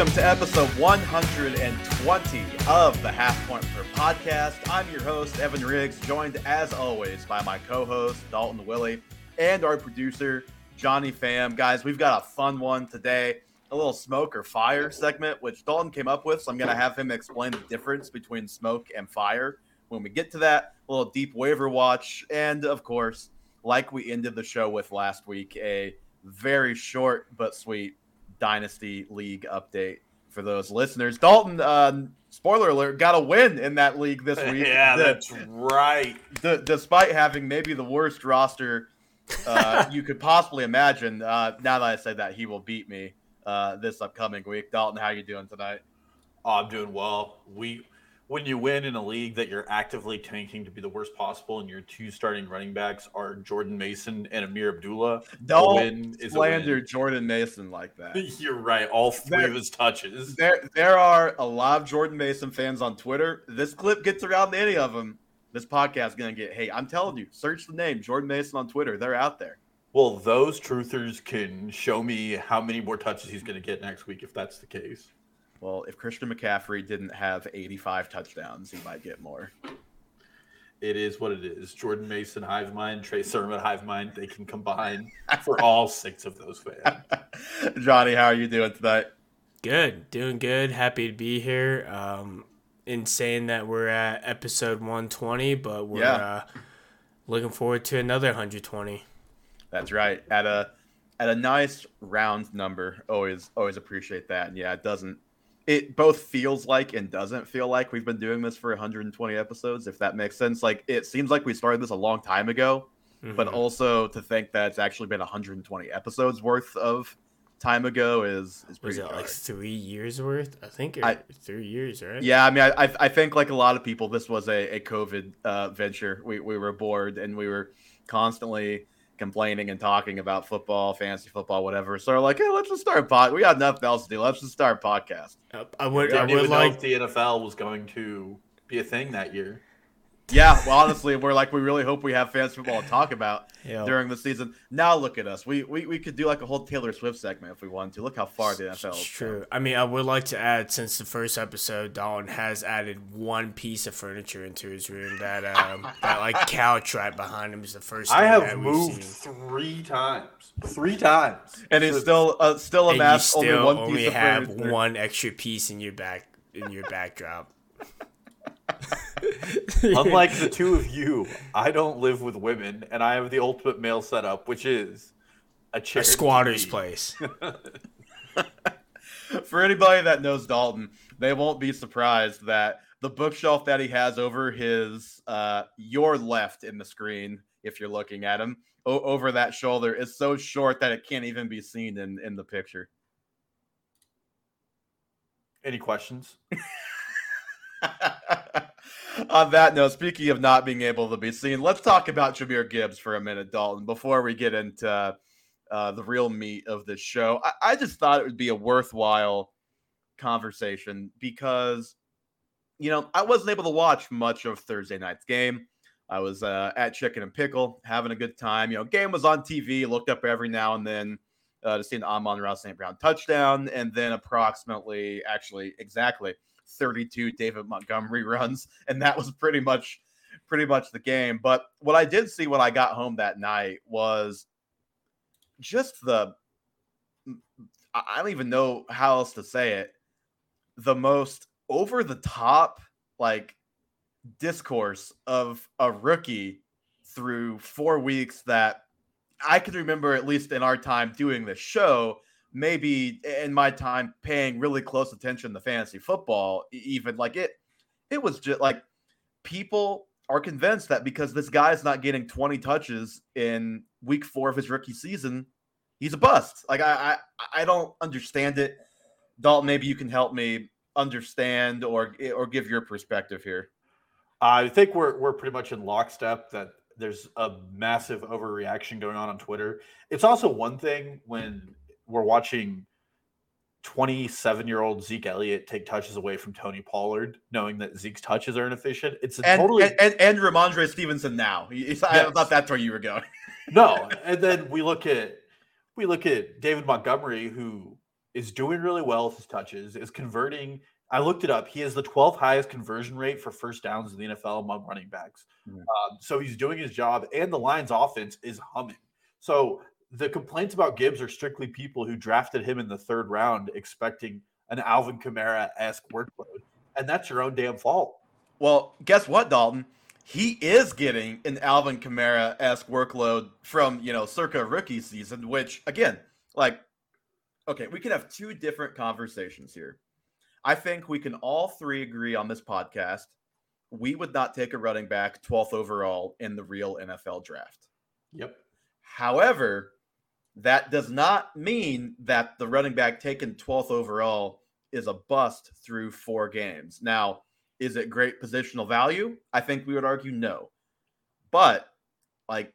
Welcome to episode 120 of the Half Point Per podcast. I'm your host, Evan Riggs, joined as always by my co host, Dalton Willie, and our producer, Johnny Pham. Guys, we've got a fun one today a little smoke or fire segment, which Dalton came up with. So I'm going to have him explain the difference between smoke and fire when we get to that. A little deep waiver watch. And of course, like we ended the show with last week, a very short but sweet Dynasty League update for those listeners. Dalton, uh, spoiler alert, got a win in that league this week. yeah, that's right. D- despite having maybe the worst roster uh, you could possibly imagine, uh, now that I said that, he will beat me uh, this upcoming week. Dalton, how you doing tonight? Oh, I'm doing well. We when you win in a league that you're actively tanking to be the worst possible, and your two starting running backs are Jordan Mason and Ameer Abdullah. Don't slander Jordan Mason like that. You're right. All three there, of his touches. There, there are a lot of Jordan Mason fans on Twitter. This clip gets around any of them. This podcast is gonna get. Hey, I'm telling you, search the name Jordan Mason on Twitter. They're out there. Well, those truthers can show me how many more touches he's going to get next week if that's the case. Well, if Christian McCaffrey didn't have 85 touchdowns, he might get more. It is what it is. Jordan Mason, Hive Mind, Trey Sermon, Hive Mind, they can combine for all six of those fans. Johnny, how are you doing tonight? Good, doing good. Happy to be here. Um, in saying that we're at episode 120, but we're yeah. uh, looking forward to another 120. That's right. At a at a nice round number. Always always appreciate that. And yeah, it doesn't it both feels like and doesn't feel like we've been doing this for 120 episodes, if that makes sense. Like it seems like we started this a long time ago, mm-hmm. but also to think that it's actually been 120 episodes worth of time ago is is pretty. Was it like three years worth? I think I, three years, right? Yeah, I mean, I I think like a lot of people, this was a a COVID uh, venture. We we were bored and we were constantly complaining and talking about football, fantasy football, whatever. So we're like, hey, let's just start pod. We got nothing else to do. Let's just start a podcast. I would. I would like the NFL was going to be a thing that year. Yeah, well, honestly, we're like we really hope we have fans football to talk about yep. during the season. Now look at us. We, we we could do like a whole Taylor Swift segment if we wanted to. Look how far the NFL. It's true. I mean, I would like to add since the first episode, Dalton has added one piece of furniture into his room. That um that like couch right behind him is the first. I have moved three times. Three times, and it's still uh, still amassed only one only piece have furniture. one extra piece in your back in your backdrop. Unlike the two of you, I don't live with women, and I have the ultimate male setup, which is a, a squatter's place. For anybody that knows Dalton, they won't be surprised that the bookshelf that he has over his uh, your left in the screen, if you're looking at him, o- over that shoulder is so short that it can't even be seen in in the picture. Any questions? on that note, speaking of not being able to be seen, let's talk about Jahmyr Gibbs for a minute, Dalton, before we get into uh, the real meat of this show. I, I just thought it would be a worthwhile conversation because, you know, I wasn't able to watch much of Thursday night's game. I was uh, at Chicken and Pickle having a good time. You know, game was on TV, looked up every now and then uh, to see an Amon-Ra St. Brown touchdown, and then approximately, actually, exactly – 32 David Montgomery runs, and that was pretty much pretty much the game. But what I did see when I got home that night was just the I don't even know how else to say it. The most over the top like discourse of a rookie through four weeks that I can remember, at least in our time doing this show, maybe in my time paying really close attention to fantasy football, even like it, it was just like people are convinced that because this guy is not getting 20 touches in week four of his rookie season, he's a bust. Like I, I, I don't understand it. Dalton, maybe you can help me understand or or give your perspective here. I think we're we're pretty much in lockstep that there's a massive overreaction going on on Twitter. It's also one thing when we're watching 27 year old Zeke Elliott take touches away from Tony Pollard, knowing that Zeke's touches are inefficient. It's a and, totally and, and, and Rhamondre Stevenson now. Yes. I thought that's where you were going. no, and then we look at we look at David Montgomery, who is doing really well with his touches, is converting. I looked it up. He has the 12th highest conversion rate for first downs in the NFL among running backs. Mm-hmm. Um, so he's doing his job, and the Lions' offense is humming. So the complaints about Gibbs are strictly people who drafted him in the third round expecting an Alvin Kamara esque workload. And that's your own damn fault. Well, guess what, Dalton? He is getting an Alvin Kamara esque workload from, you know, circa rookie season, which, again, like okay, we can have two different conversations here. I think we can all three agree on this podcast. We would not take a running back 12th overall in the real NFL draft. Yep. However, that does not mean that the running back taken 12th overall is a bust through four games. Now, is it great positional value? I think we would argue no. But, like,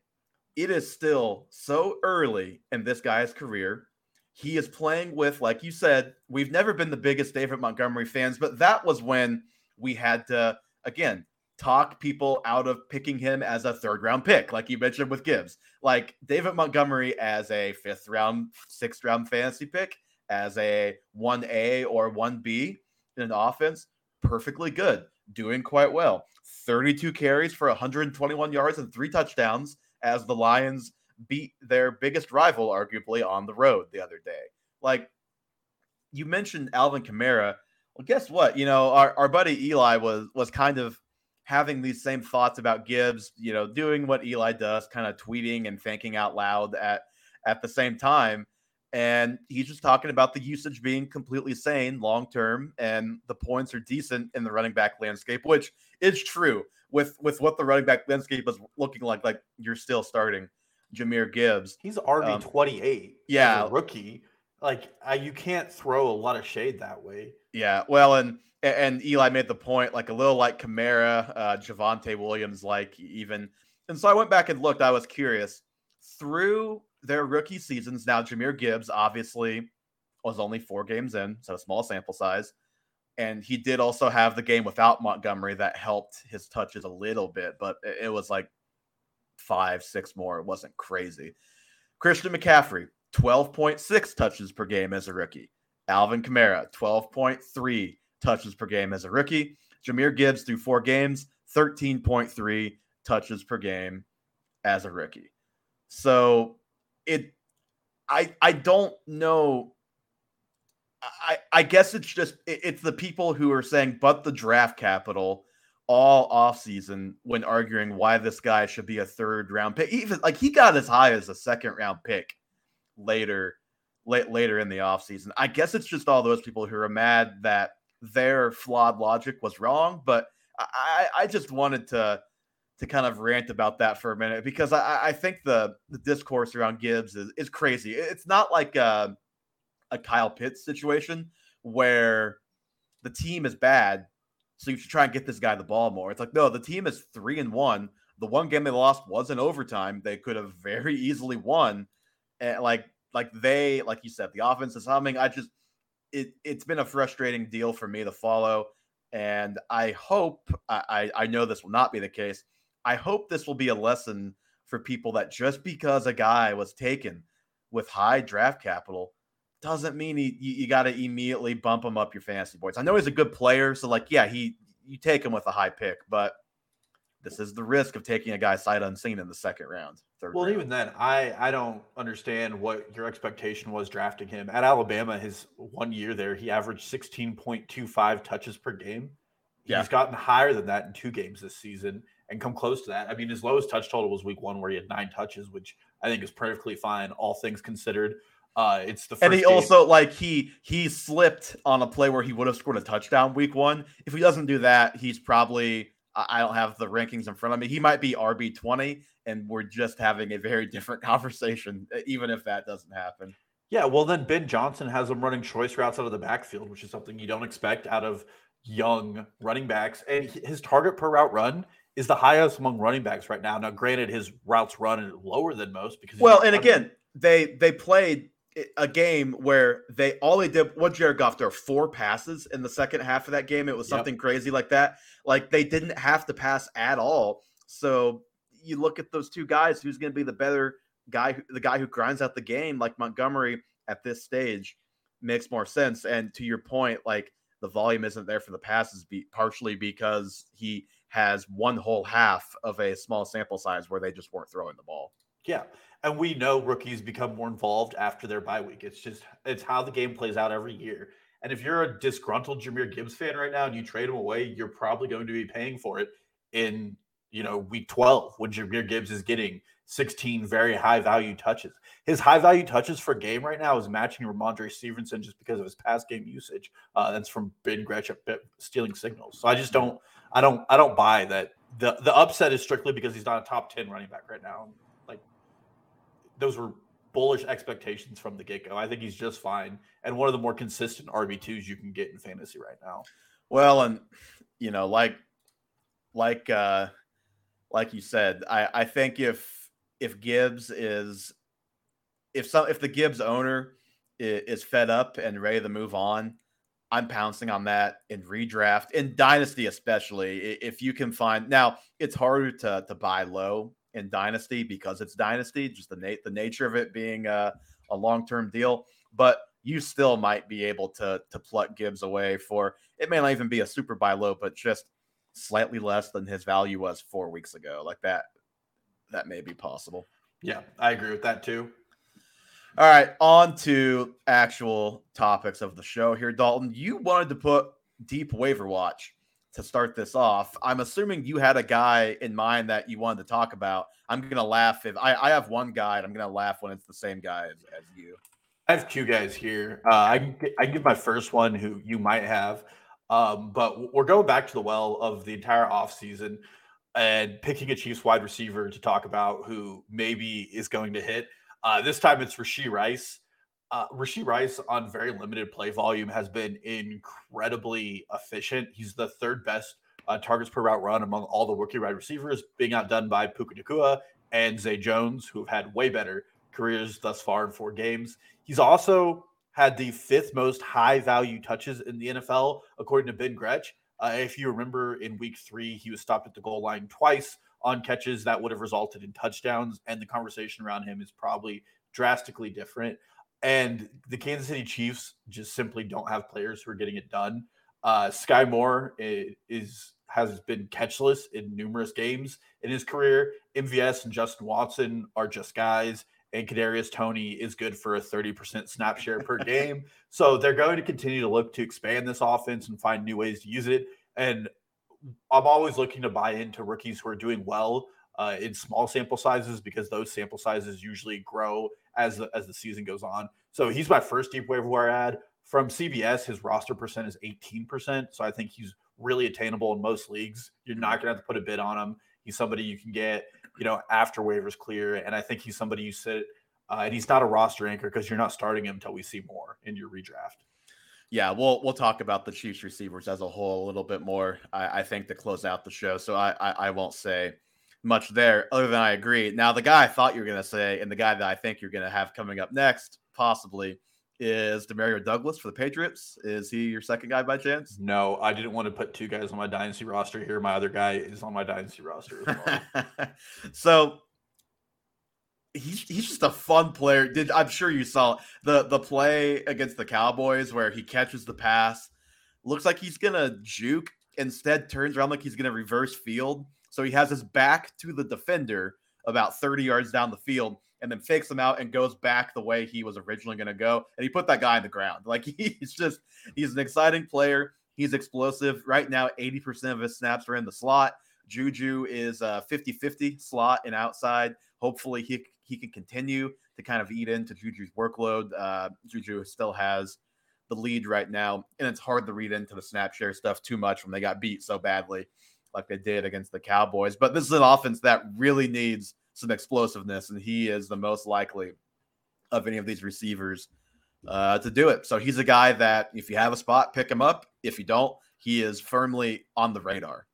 it is still so early in this guy's career. He is playing with, like you said, we've never been the biggest David Montgomery fans, but that was when we had to, again, talk people out of picking him as a third round pick, like you mentioned with Gibbs. Like David Montgomery as a fifth round, sixth round fantasy pick, as a 1A or 1B in an offense, perfectly good, doing quite well. 32 carries for 121 yards and three touchdowns as the Lions beat their biggest rival, arguably, on the road the other day. Like you mentioned Alvin Kamara. Well, guess what? You know, our, our buddy Eli was was kind of having these same thoughts about Gibbs, you know, doing what Eli does, kind of tweeting and thinking out loud at at the same time. And he's just talking about the usage being completely sane long term, and the points are decent in the running back landscape, which is true with with what the running back landscape is looking like. Like you're still starting Jahmyr Gibbs. He's RB twenty eight. Um, yeah, rookie. Like uh, you can't throw a lot of shade that way. Yeah, well, and and Eli made the point, like a little like Kamara, uh, Javonte Williams, like even. And so I went back and looked. I was curious through their rookie seasons. Now Jahmyr Gibbs obviously was only four games in, so a small sample size. And he did also have the game without Montgomery that helped his touches a little bit, but it was like five, six more. It wasn't crazy. Christian McCaffrey, 12.6 touches per game as a rookie. Alvin Kamara, 12.3 touches per game as a rookie. Jahmyr Gibbs through four games, 13.3 touches per game as a rookie. So it I I don't know. I I guess it's just it, it's the people who are saying but the draft capital all offseason when arguing why this guy should be a third round pick. Even like he got as high as a second round pick later late later in the offseason. I guess it's just all those people who are mad that their flawed logic was wrong, but I, I just wanted to to kind of rant about that for a minute because I, I think the the discourse around Gibbs is, is crazy. It's not like a, a Kyle Pitts situation where the team is bad so you should try and get this guy the ball more. It's like, no, the team is three and one. The one game they lost was in overtime. They could have very easily won. And like, like they, like you said, the offense is humming. I just, it, it's been a frustrating deal for me to follow. And I hope, I, I know this will not be the case. I hope this will be a lesson for people that just because a guy was taken with high draft capital doesn't mean he, you, you got to immediately bump him up your fantasy boards. I know he's a good player, so like, yeah, he you take him with a high pick, but this is the risk of taking a guy sight unseen in the second round. Well, round. even then, I I don't understand what your expectation was drafting him at Alabama. His one year there, he averaged sixteen point two five touches per game. Yeah. He's gotten higher than that in two games this season and come close to that. I mean, his lowest touch total was week one, where he had nine touches, which I think is perfectly fine, all things considered. Uh, it's the and he game. also like he he slipped on a play where he would have scored a touchdown week one. If he doesn't do that, he's probably I don't have the rankings in front of me. He might be RB twenty, and we're just having a very different conversation, even if that doesn't happen. Yeah, well, then Ben Johnson has him running choice routes out of the backfield, which is something you don't expect out of young running backs. And his target per route run is the highest among running backs right now. Now, granted, his routes run lower than most because well, and again, they they played a game where they all they did what Jared Goff there four passes in the second half of that game. It was something yep. crazy like that. Like they didn't have to pass at all. So you look at those two guys, who's going to be the better guy, the guy who grinds out the game, like Montgomery at this stage. makes more sense. And to your point, like the volume isn't there for the passes, be, partially because he has one whole half of a small sample size where they just weren't throwing the ball. Yeah. And we know rookies become more involved after their bye week. It's just it's how the game plays out every year. And if you're a disgruntled Jahmyr Gibbs fan right now and you trade him away, you're probably going to be paying for it in you know week 12 when Jahmyr Gibbs is getting 16 very high value touches. His high value touches for game right now is matching Rhamondre Stevenson just because of his past game usage. Uh, that's from Ben Gretch stealing signals. So I just don't, I don't, I don't buy that. the The upset is strictly because he's not a top 10 running back right now. Those were bullish expectations from the get go. I think he's just fine and one of the more consistent RB twos you can get in fantasy right now. Well, and you know, like, like, uh, like you said, I, I think if if Gibbs is if some if the Gibbs owner is, is fed up and ready to move on, I'm pouncing on that in redraft in dynasty especially if you can find now it's harder to to buy low in dynasty because it's dynasty just the nat- the nature of it being a, a long-term deal but you still might be able to to pluck Gibbs away for it may not even be a super buy low but just slightly less than his value was 4 weeks ago like that that may be possible. Yeah, I agree with that too. All right, on to actual topics of the show here, Dalton. You wanted to put deep waiver watch to start this off. I'm assuming you had a guy in mind that you wanted to talk about. I'm gonna laugh if I, I have one guy, and I'm gonna laugh when it's the same guy as, as you. I have two guys here. Uh, I I give my first one who you might have, um, but we're going back to the well of the entire offseason and picking a Chiefs wide receiver to talk about who maybe is going to hit. Uh, this time it's Rashee Rice. Uh, Rice on very limited play volume has been incredibly efficient. He's the third best uh, targets per route run among all the rookie wide receivers, being outdone by Puka Nacua and Zay Jones, who have had way better careers thus far in four games. He's also had the fifth most high value touches in the NFL, according to Ben Gretch. Uh, if you remember in week three, he was stopped at the goal line twice on catches that would have resulted in touchdowns, and the conversation around him is probably drastically different. And the Kansas City Chiefs just simply don't have players who are getting it done. Uh, Skyy Moore is, has been catchless in numerous games in his career. MVS and Justin Watson are just guys and Kadarius Toney is good for a 30% snap share per game. So they're going to continue to look to expand this offense and find new ways to use it. And I'm always looking to buy into rookies who are doing well uh, in small sample sizes because those sample sizes usually grow as the, as the season goes on. So he's my first deep waiver wire ad from CBS. His roster percent is 18%. So I think he's really attainable in most leagues. You're not going to have to put a bid on him. He's somebody you can get you know, after waivers clear. And I think he's somebody you sit, uh, and he's not a roster anchor because you're not starting him until we see more in your redraft. Yeah, we'll we'll talk about the Chiefs receivers as a whole a little bit more. I, I think to close out the show, so I, I, I won't say much there other than I agree. Now, the guy I thought you were going to say, and the guy that I think you're going to have coming up next, possibly, is Demario Douglas for the Patriots. Is he your second guy by chance? No, I didn't want to put two guys on my dynasty roster here. My other guy is on my dynasty roster well. so he's he's just a fun player. Did I'm sure you saw the the play against the Cowboys where he catches the pass, looks like he's gonna juke, instead turns around like he's gonna reverse field. So he has his back to the defender about 30 yards down the field and then fakes him out and goes back the way he was originally going to go. And he put that guy in the ground. Like he's just, he's an exciting player. He's explosive. Right now, 80% of his snaps are in the slot. Juju is a 50 50 slot and outside. Hopefully, he, he can continue to kind of eat into Juju's workload. Uh, Juju still has the lead right now, and it's hard to read into the snap share stuff too much when they got beat so badly like they did against the Cowboys. But this is an offense that really needs some explosiveness, and he is the most likely of any of these receivers uh, to do it. So he's a guy that if you have a spot, pick him up. If you don't, he is firmly on the radar.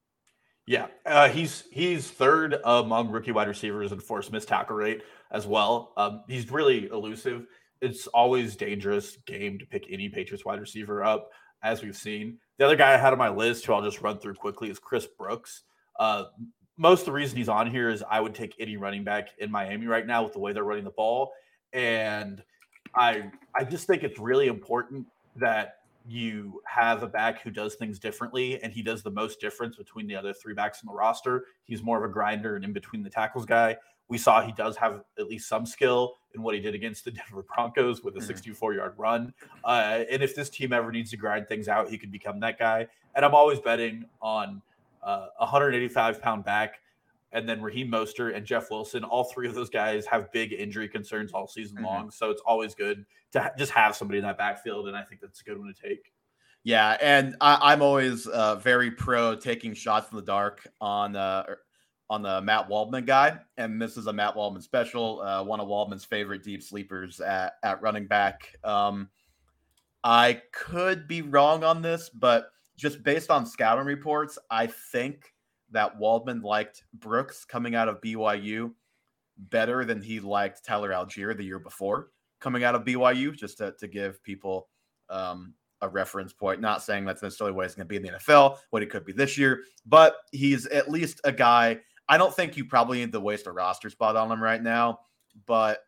Yeah, uh, he's he's third among rookie wide receivers in forced missed tackle rate as well. Um, he's really elusive. It's always dangerous game to pick any Patriots wide receiver up, as we've seen. The other guy I had on my list, who I'll just run through quickly, is Chris Brooks. Uh, most of the reason he's on here is I would take any running back in Miami right now with the way they're running the ball. And I I just think it's really important that you have a back who does things differently, and he does the most difference between the other three backs in the roster. He's more of a grinder and in between the tackles guy. We saw he does have at least some skill in what he did against the Denver Broncos with a 64 yard run. Uh, and if this team ever needs to grind things out, he could become that guy. And I'm always betting on uh, 185 pound back and then Raheem Mostert and Jeff Wilson. All three of those guys have big injury concerns all season mm-hmm. long. So it's always good to ha- just have somebody in that backfield. And I think that's a good one to take. Yeah. And I, am always uh, very pro taking shots in the dark on uh, on the Matt Waldman guy. And this is a Matt Waldman special, uh, one of Waldman's favorite deep sleepers at, at running back. Um, I could be wrong on this, but just based on scouting reports, I think that Waldman liked Brooks coming out of BYU better than he liked Tyler Allgeier the year before coming out of BYU, just to, to give people um, a reference point. Not saying that's necessarily what he's going to be in the NFL, what he could be this year, but he's at least a guy. I don't think you probably need to waste a roster spot on him right now, but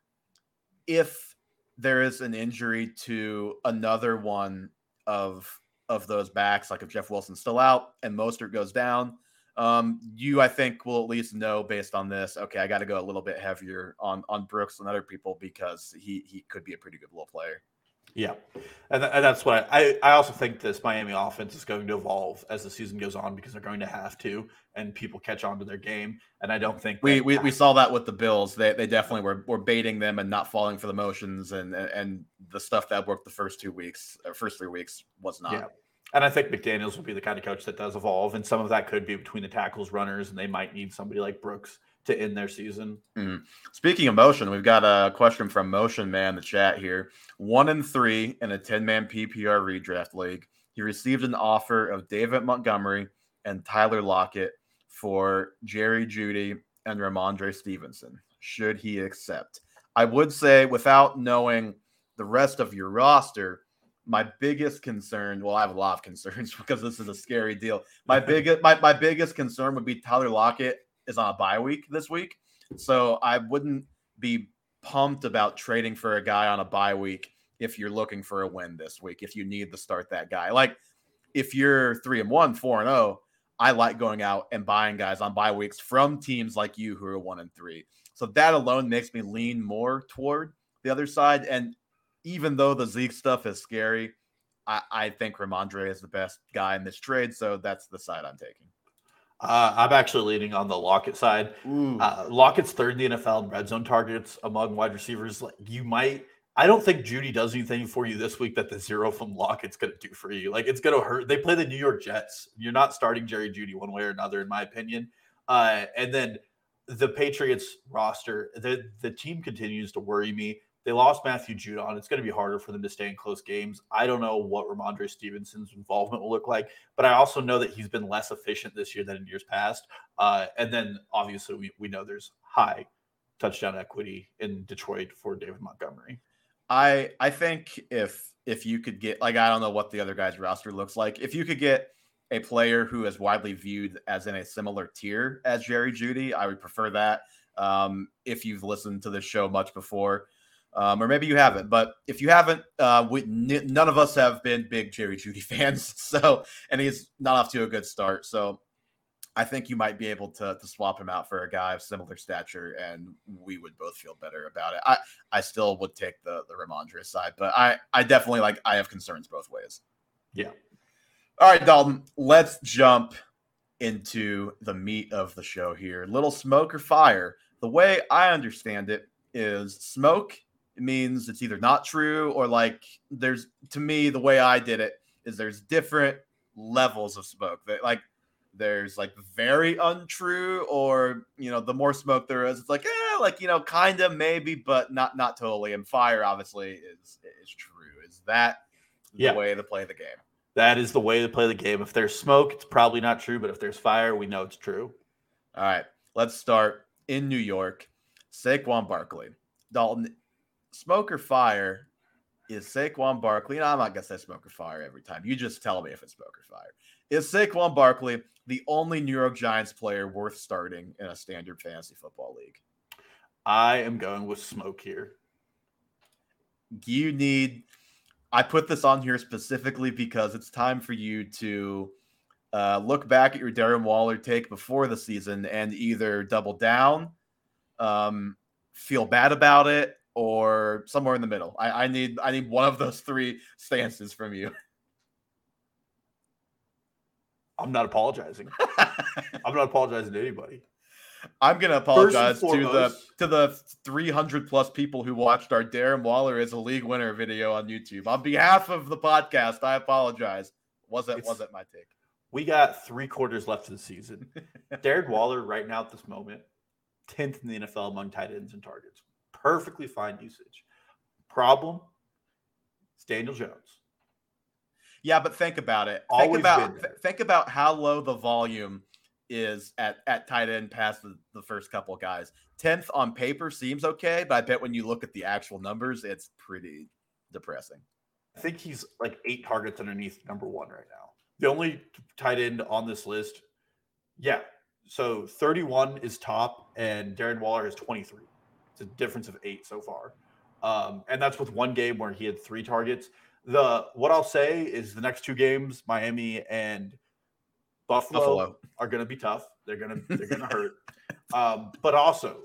if there is an injury to another one of of those backs, like if Jeff Wilson's still out and Mostert goes down, um, you I think will at least know based on this. Okay, I got to go a little bit heavier on on Brooks and other people because he he could be a pretty good little player. Yeah, and, th- and that's what I, I also think this Miami offense is going to evolve as the season goes on because they're going to have to, and people catch on to their game. And I don't think we we, we saw that with the Bills. They they definitely were, were baiting them and not falling for the motions, and and the stuff that worked the first two weeks, or first three weeks was not. Yeah. And I think McDaniels will be the kind of coach that does evolve, and some of that could be between the tackles, runners, and they might need somebody like Brooks to end their season. Mm-hmm. Speaking of motion, we've got a question from Motion Man in the chat here. One and three in a 10 man PPR redraft league. He received an offer of David Montgomery and Tyler Lockett for Jerry Jeudy and Rhamondre Stevenson. Should he accept? I would say, without knowing the rest of your roster, my biggest concern well i have a lot of concerns because this is a scary deal my biggest my, my biggest concern would be tyler lockett is on a bye week this week so i wouldn't be pumped about trading for a guy on a bye week if you're looking for a win this week if you need to start that guy like if you're three and one four and oh i like going out and buying guys on bye weeks from teams like you who are one and three so that alone makes me lean more toward the other side and even though the Zeke stuff is scary, I, I think Rhamondre is the best guy in this trade. So that's the side I'm taking. Uh, I'm actually leaning on the Lockett side. Uh, Lockett's third in the NFL in red zone targets among wide receivers. Like you might, I don't think Jeudy does anything for you this week that the zero from Lockett's going to do for you. Like it's going to hurt. They play the New York Jets. You're not starting Jerry Jeudy one way or another, in my opinion. Uh, and then the Patriots roster, the the team continues to worry me. They lost Matthew Judon. It's going to be harder for them to stay in close games. I don't know what Rhamondre Stevenson's involvement will look like, but I also know that he's been less efficient this year than in years past. Uh, and then obviously we, we know there's high touchdown equity in Detroit for David Montgomery. I I think if if you could get like I don't know what the other guy's roster looks like. If you could get a player who is widely viewed as in a similar tier as Jerry Jeudy, I would prefer that. Um, if you've listened to this show much before, um, or maybe you haven't. But if you haven't, uh, we, n- none of us have been big Jerry Jeudy fans. So, and he's not off to a good start. So, I think you might be able to, to swap him out for a guy of similar stature, and we would both feel better about it. I, I still would take the the Rhamondre side, but I, I definitely like I have concerns both ways. Yeah. All right, Dalton. Let's jump into the meat of the show here. Little smoke or fire. The way I understand it is smoke it means it's either not true or like there's to me the way I did it is there's different levels of smoke. That like there's like very untrue or you know the more smoke there is it's like yeah like you know kind of maybe but not not totally. And fire obviously is is true. Is that the yeah. way to play the game? That is the way to play the game. If there's smoke it's probably not true but if there's fire we know it's true. All right. Let's start in new york. Saquon barkley. Dalton smoke or fire is Saquon Barkley. And I'm not gonna say smoke or fire every time. You just tell me if it's smoke or fire. Is Saquon Barkley the only New York Giants player worth starting in a standard fantasy football league? I am going with smoke here. you need. I put this on here specifically because it's time for you to uh, look back at your Darren Waller take before the season and either double down, um, feel bad about it, or somewhere in the middle. I, I need I need one of those three stances from you. I'm not apologizing. I'm not apologizing to anybody. I'm gonna apologize to the to the 300 plus people who watched our Darren Waller is a league winner video on YouTube. On behalf of the podcast, I apologize. wasn't wasn't my take. We got three quarters left of the season. Darren Waller, right now at this moment, 10th in the NFL among tight ends and targets. Perfectly fine usage. Problem: it's Daniel Jones. Yeah, but think about it. Always think about th- think about how low the volume is at at tight end past the, the first couple guys. Tenth on paper seems okay, but I bet when you look at the actual numbers, it's pretty depressing. I think he's like eight targets underneath number one right now. The only tight end on this list, yeah. So 31 is top, and Darren Waller is 23. It's a difference of eight so far. Um, and that's with one game where he had three targets. The what I'll say is the next two games, Miami and Buffalo, Buffalo. are going to be tough. They're going to they're going to hurt. Um, but also,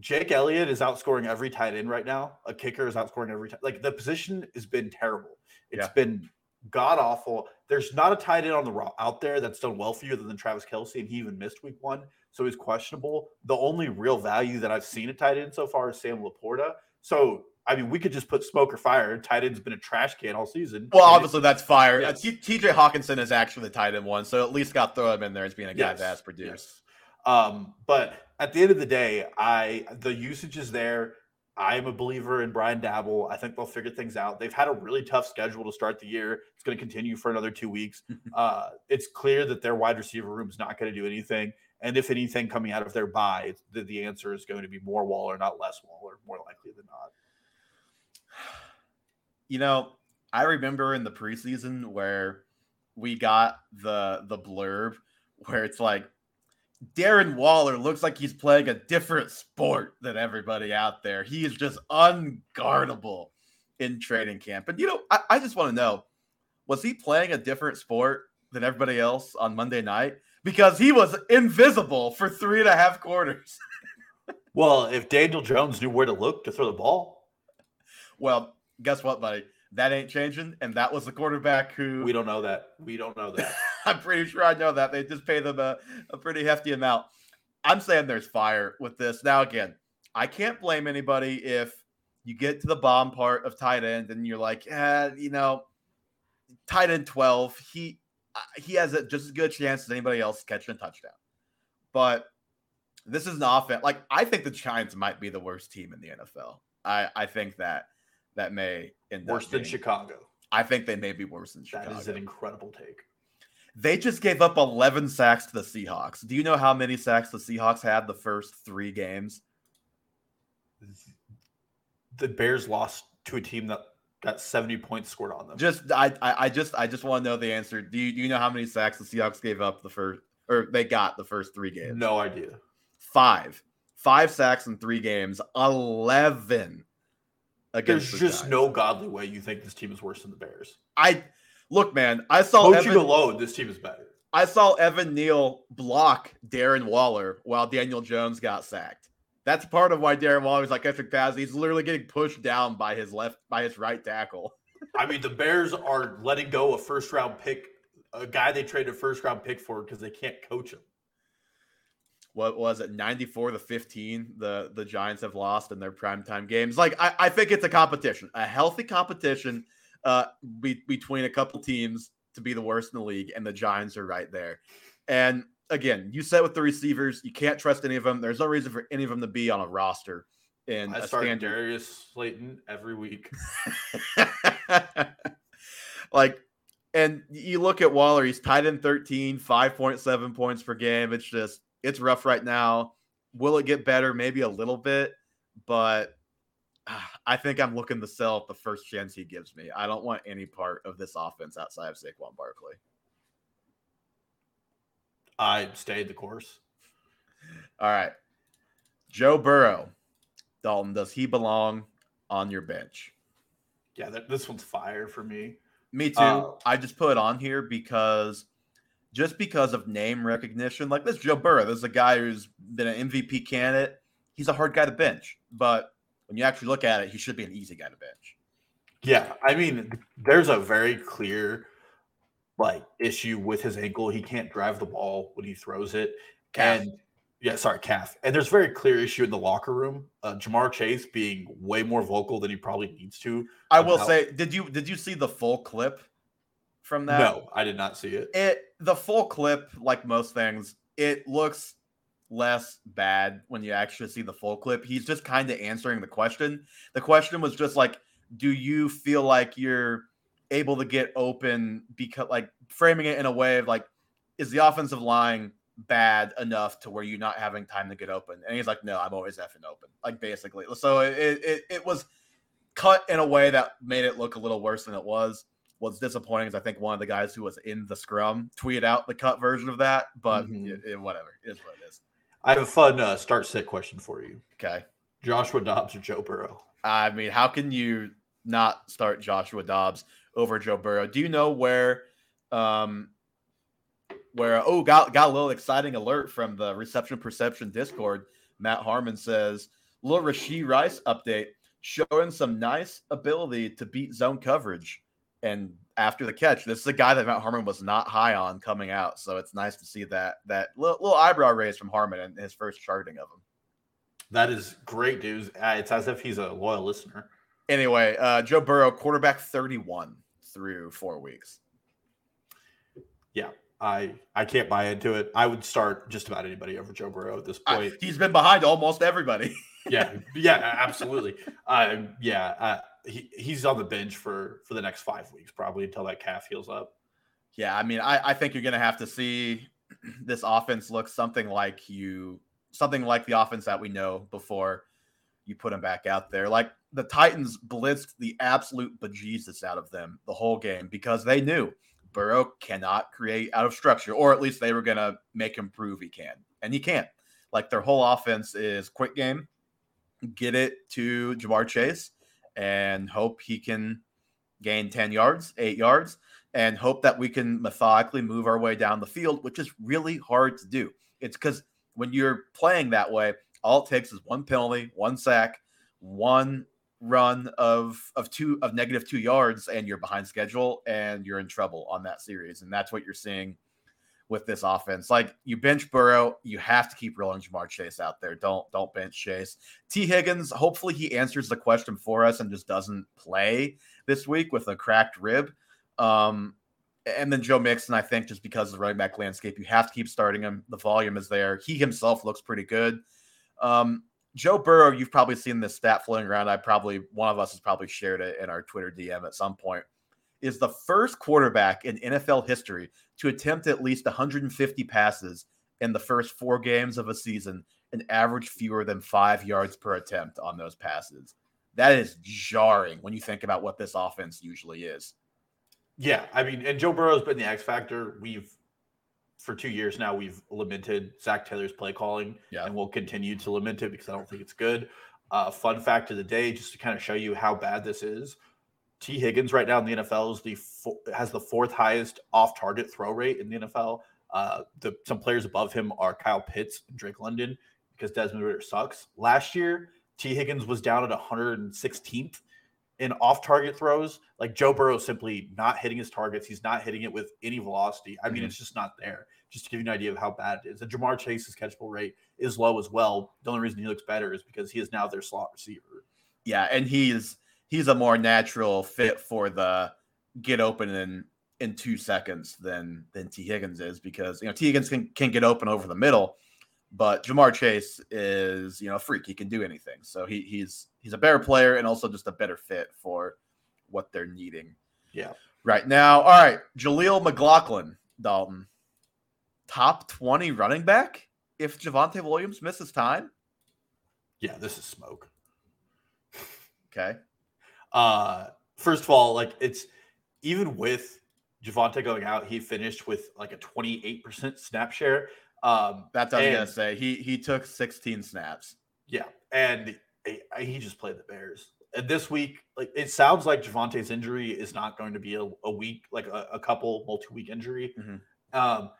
Jake Elliott is outscoring every tight end right now. A kicker is outscoring every time. Like the position has been terrible. It's yeah. been god awful. There's not a tight end on the out there that's done well for you other than Travis Kelce, and he even missed week one, so he's questionable. The only real value that I've seen a tight end so far is Sam LaPorta. So I mean, we could just put smoke or fire. Tight end's been a trash can all season. Well, obviously that's fire. Yes. Uh, TJ Hockenson is actually the tight end one, so at least got throw him in there as being a guy yes. that has produced. Yes. Um, but at the end of the day, I the usage is there. I am a believer in Brian Daboll. I think they'll figure things out. They've had a really tough schedule to start the year. It's going to continue for another two weeks. uh, it's clear that their wide receiver room is not going to do anything. And if anything coming out of their bye, the, the answer is going to be more Waller, not less Waller, more likely than not. You know, I remember in the preseason where we got the the blurb where it's like Darren Waller looks like he's playing a different sport than everybody out there. He is just unguardable in training camp. And you know, I, I just want to know, was he playing a different sport than everybody else on Monday night? Because he was invisible for three and a half quarters. well, if Daniel Jones knew where to look to throw the ball. Well, guess what, buddy? That ain't changing. And that was the quarterback who we don't know that. We don't know that. I'm pretty sure I know that. They just pay them a, a pretty hefty amount. I'm saying there's fire with this. Now, again, I can't blame anybody if you get to the bomb part of tight end and you're like, eh, you know, tight end 12, he he has a, just as good a chance as anybody else catching a touchdown. But this is an offense. Like, I think the Giants might be the worst team in the NFL. I, I think that that may end worse than Chicago. I think they may be worse than Chicago. That is an incredible take. They just gave up 11 sacks to the Seahawks. Do you know how many sacks the Seahawks had the first three games? The Bears lost to a team that got 70 points scored on them. Just I I, I just I just want to know the answer. Do you, do you know how many sacks the Seahawks gave up the first or they got the first three games? No idea. Five. Five sacks in three games. Eleven there's the just no godly way you think this team is worse than the Bears. I look, man. I saw coaching Evan, alone. This team is better. I saw Evan Neal block Darren Waller while Daniel Jones got sacked. That's part of why Darren Waller is like epic pass. He's literally getting pushed down by his left by his right tackle. I mean, the Bears are letting go a first round pick, a guy they traded a first round pick for because they can't coach him what was it 94 to 15 the the giants have lost in their primetime games like I, I think it's a competition a healthy competition uh be, between a couple teams to be the worst in the league and the giants are right there and again you said with the receivers you can't trust any of them there's no reason for any of them to be on a roster And I start standard. Darius Slayton every week like and you look at Waller, he's tied in 13, 5.7 points per game. It's just it's rough right now. Will it get better? Maybe a little bit, but I think I'm looking to sell the first chance he gives me. I don't want any part of this offense outside of Saquon Barkley. I stayed the course. All right. Joe Burrow. Dalton, does he belong on your bench? Yeah, th- this one's fire for me. Me too. Uh, I just put it on here because just because of name recognition, like this Joe Burrow, this is a guy who's been an MVP candidate. He's a hard guy to bench, but when you actually look at it, he should be an easy guy to bench. Yeah, I mean, there's a very clear like issue with his ankle. He can't drive the ball when he throws it, calf. and yeah, sorry, calf. And there's very clear issue in the locker room. Uh, Ja'Marr Chase being way more vocal than he probably needs to. I will say, did you did you see the full clip from that? No, I did not see it. It the full clip, like most things, it looks less bad when you actually see the full clip. He's just kind of answering the question. The question was just like, do you feel like you're able to get open because like framing it in a way of like, is the offensive line bad enough to where you're not having time to get open? And he's like, no, I'm always effing open. Like basically. So it, it, it was cut in a way that made it look a little worse than it was. What's disappointing is I think one of the guys who was in the scrum tweeted out the cut version of that, but mm-hmm. it, it, whatever. It is what it is. I have a fun uh, start sit question for you. Okay. Joshua Dobbs or Joe Burrow? I mean, how can you not start Joshua Dobbs over Joe Burrow? Do you know where um where oh got got a little exciting alert from the reception perception Discord. Matt Harmon says, little Rashee Rice update showing some nice ability to beat zone coverage. And after the catch. This is a guy that Matt Harmon was not high on coming out, so it's nice to see that that little, little eyebrow raise from Harmon and his first charting of him. That is great news. Uh, it's as if he's a loyal listener. Anyway, uh, Joe Burrow, quarterback 31 through four weeks. Yeah, I I can't buy into it. I would start just about anybody over Joe Burrow at this point. I, he's been behind almost everybody. yeah, yeah, absolutely. Uh, yeah, uh, he, he's on the bench for for the next five weeks probably until that calf heals up. Yeah, I mean, I, I think you're gonna have to see this offense look something like you something like the offense that we know before you put him back out there. Like the Titans blitzed the absolute bejesus out of them the whole game because they knew Burrow cannot create out of structure, or at least they were gonna make him prove he can, and he can't. Like their whole offense is quick game, get it to Ja'Marr Chase, and hope he can gain 10 yards, eight yards, and hope that we can methodically move our way down the field, which is really hard to do. It's because when you're playing that way, all it takes is one penalty, one sack, one run of of two of negative two yards, and you're behind schedule and you're in trouble on that series. And that's what you're seeing with this offense. Like you bench Burrow, you have to keep rolling Ja'Marr Chase out there. Don't don't bench Chase. Tee Higgins, hopefully he answers the question for us and just doesn't play this week with a cracked rib. Um, and then Joe Mixon, I think just because of the running back landscape, you have to keep starting him. The volume is there. He himself looks pretty good. Um, Joe Burrow, you've probably seen this stat floating around. I probably one of us has probably shared it in our Twitter DM at some point is the first quarterback in NFL history to attempt at least 150 passes in the first four games of a season and average fewer than five yards per attempt on those passes. That is jarring when you think about what this offense usually is. Yeah, I mean, and Joe Burrow's been the X factor. We've for two years now we've lamented Zac Taylor's play calling, yeah. and we'll continue to lament it because I don't think it's good. Uh, fun fact of the day, just to kind of show you how bad this is. Tee Higgins right now in the NFL is the has the fourth highest off target throw rate in the NFL. Uh, the some players above him are Kyle Pitts and Drake London because Desmond Ridder sucks. Last year, Tee Higgins was down at 116th in off target throws. Like Joe Burrow simply not hitting his targets. He's not hitting it with any velocity. I mean, mm-hmm. it's just not there. Just to give you an idea of how bad it is. The Ja'Marr Chase's catchable rate is low as well. The only reason he looks better is because he is now their slot receiver. Yeah, and he's he's a more natural fit for the get open in in two seconds than than Tee Higgins is because you know Tee Higgins can, can get open over the middle, but Ja'Marr Chase is you know a freak. He can do anything. So he he's he's a better player and also just a better fit for what they're needing. Yeah. Right now, all right, Jaleel McLaughlin, Dalton, top twenty running back if Javonte Williams misses time. Yeah, this is smoke. Okay. Uh, first of all, like it's even with Javonte going out, he finished with like a 28% snap share. Um, That's what I was gonna say. He he took 16 snaps. Yeah, and he, he just played the Bears. and this week, like it sounds like Javonte's injury is not going to be a, a week, like a, a couple multi-week injury. Mm-hmm. Um,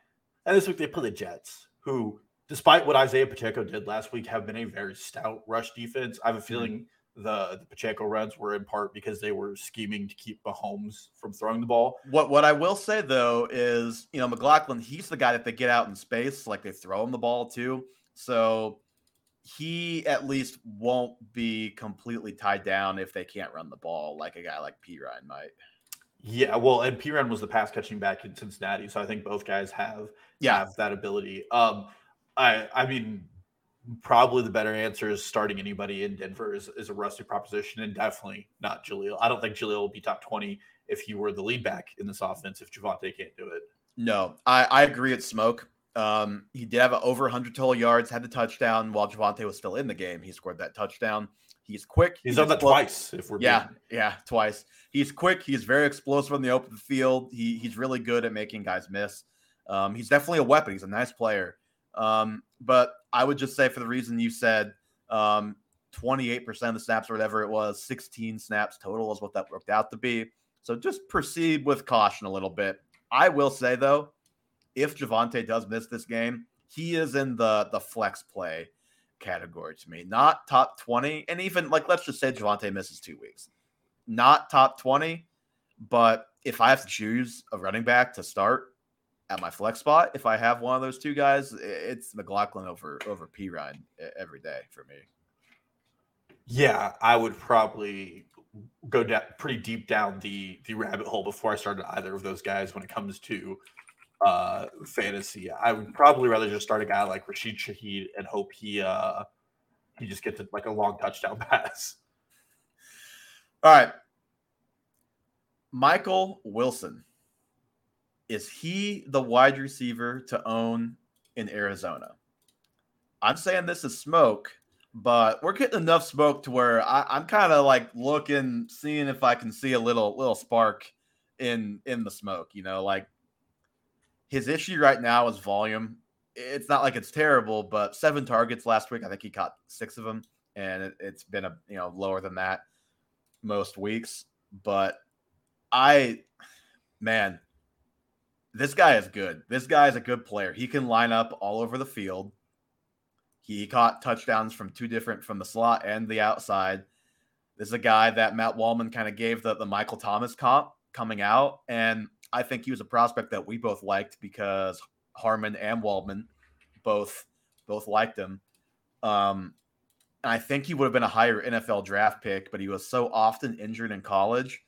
and this week they play the Jets, who, despite what Isaiah Pacheco did last week, have been a very stout rush defense. I have a mm-hmm. feeling mm-hmm. The the Pacheco runs were in part because they were scheming to keep Mahomes from throwing the ball. What what I will say though is, you know, McLaughlin, he's the guy that they get out in space, like they throw him the ball too. So he at least won't be completely tied down if they can't run the ball like a guy like Perine might. Yeah, well, and Perine was the pass catching back in Cincinnati, so I think both guys have yeah. have that ability. Um, I I mean, probably the better answer is starting anybody in Denver is, is a rusty proposition, and definitely not Jaleel. I don't think Jaleel will be top twenty if he were the lead back in this offense if Javonte can't do it. No, I, I agree. It's smoke. Um, he did have over 100 total yards, had the touchdown while Javonte was still in the game. He scored that touchdown. He's quick. He's, he's done that twice. If we're yeah, being... yeah, twice. He's quick. He's very explosive on the open field. He he's really good at making guys miss. Um, he's definitely a weapon. He's a nice player. Um, but I would just say for the reason you said, um, 28% of the snaps or whatever it was, 16 snaps total is what that worked out to be. So just proceed with caution a little bit. I will say though, if Javonte does miss this game, he is in the the flex play category to me. Not top 20. And even like let's just say Javonte misses two weeks. Not top 20, but if I have to choose a running back to start at my flex spot, if I have one of those two guys, it's McLaughlin over over Perine every day for me. Yeah, I would probably go down pretty deep down the the rabbit hole before I started either of those guys when it comes to uh, fantasy. I would probably rather just start a guy like Rashid Shaheed and hope he uh, he just gets like a long touchdown pass. All right, Michael Wilson. Is he the wide receiver to own in Arizona? I'm saying this is smoke, but we're getting enough smoke to where I, I'm kind of like looking, seeing if I can see a little little spark in in the smoke. You know, like his issue right now is volume. It's not like it's terrible, but seven targets last week. I think he caught six of them, and it, it's been a you know lower than that most weeks. But I, man, this guy is good. This guy is a good player. He can line up all over the field. He caught touchdowns from two different from the slot and the outside. This is a guy that Matt Waldman kind of gave the, the Michael Thomas comp coming out. And I think he was a prospect that we both liked because Harmon and Waldman both both liked him. Um, and I think he would have been a higher NFL draft pick, but he was so often injured in college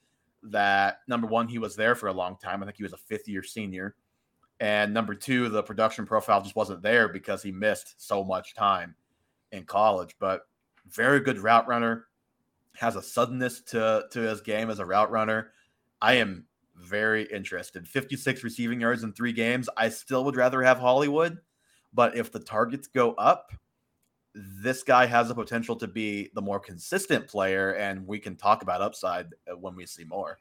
that number one, he was there for a long time. I think he was a fifth year senior. And number two, the production profile just wasn't there because he missed so much time in college. But very good route runner, has a suddenness to, to his game as a route runner. I am very interested. 56 receiving yards in three games. I still would rather have Hollywood, but if the targets go up, this guy has the potential to be the more consistent player, and we can talk about upside uh, when we see more.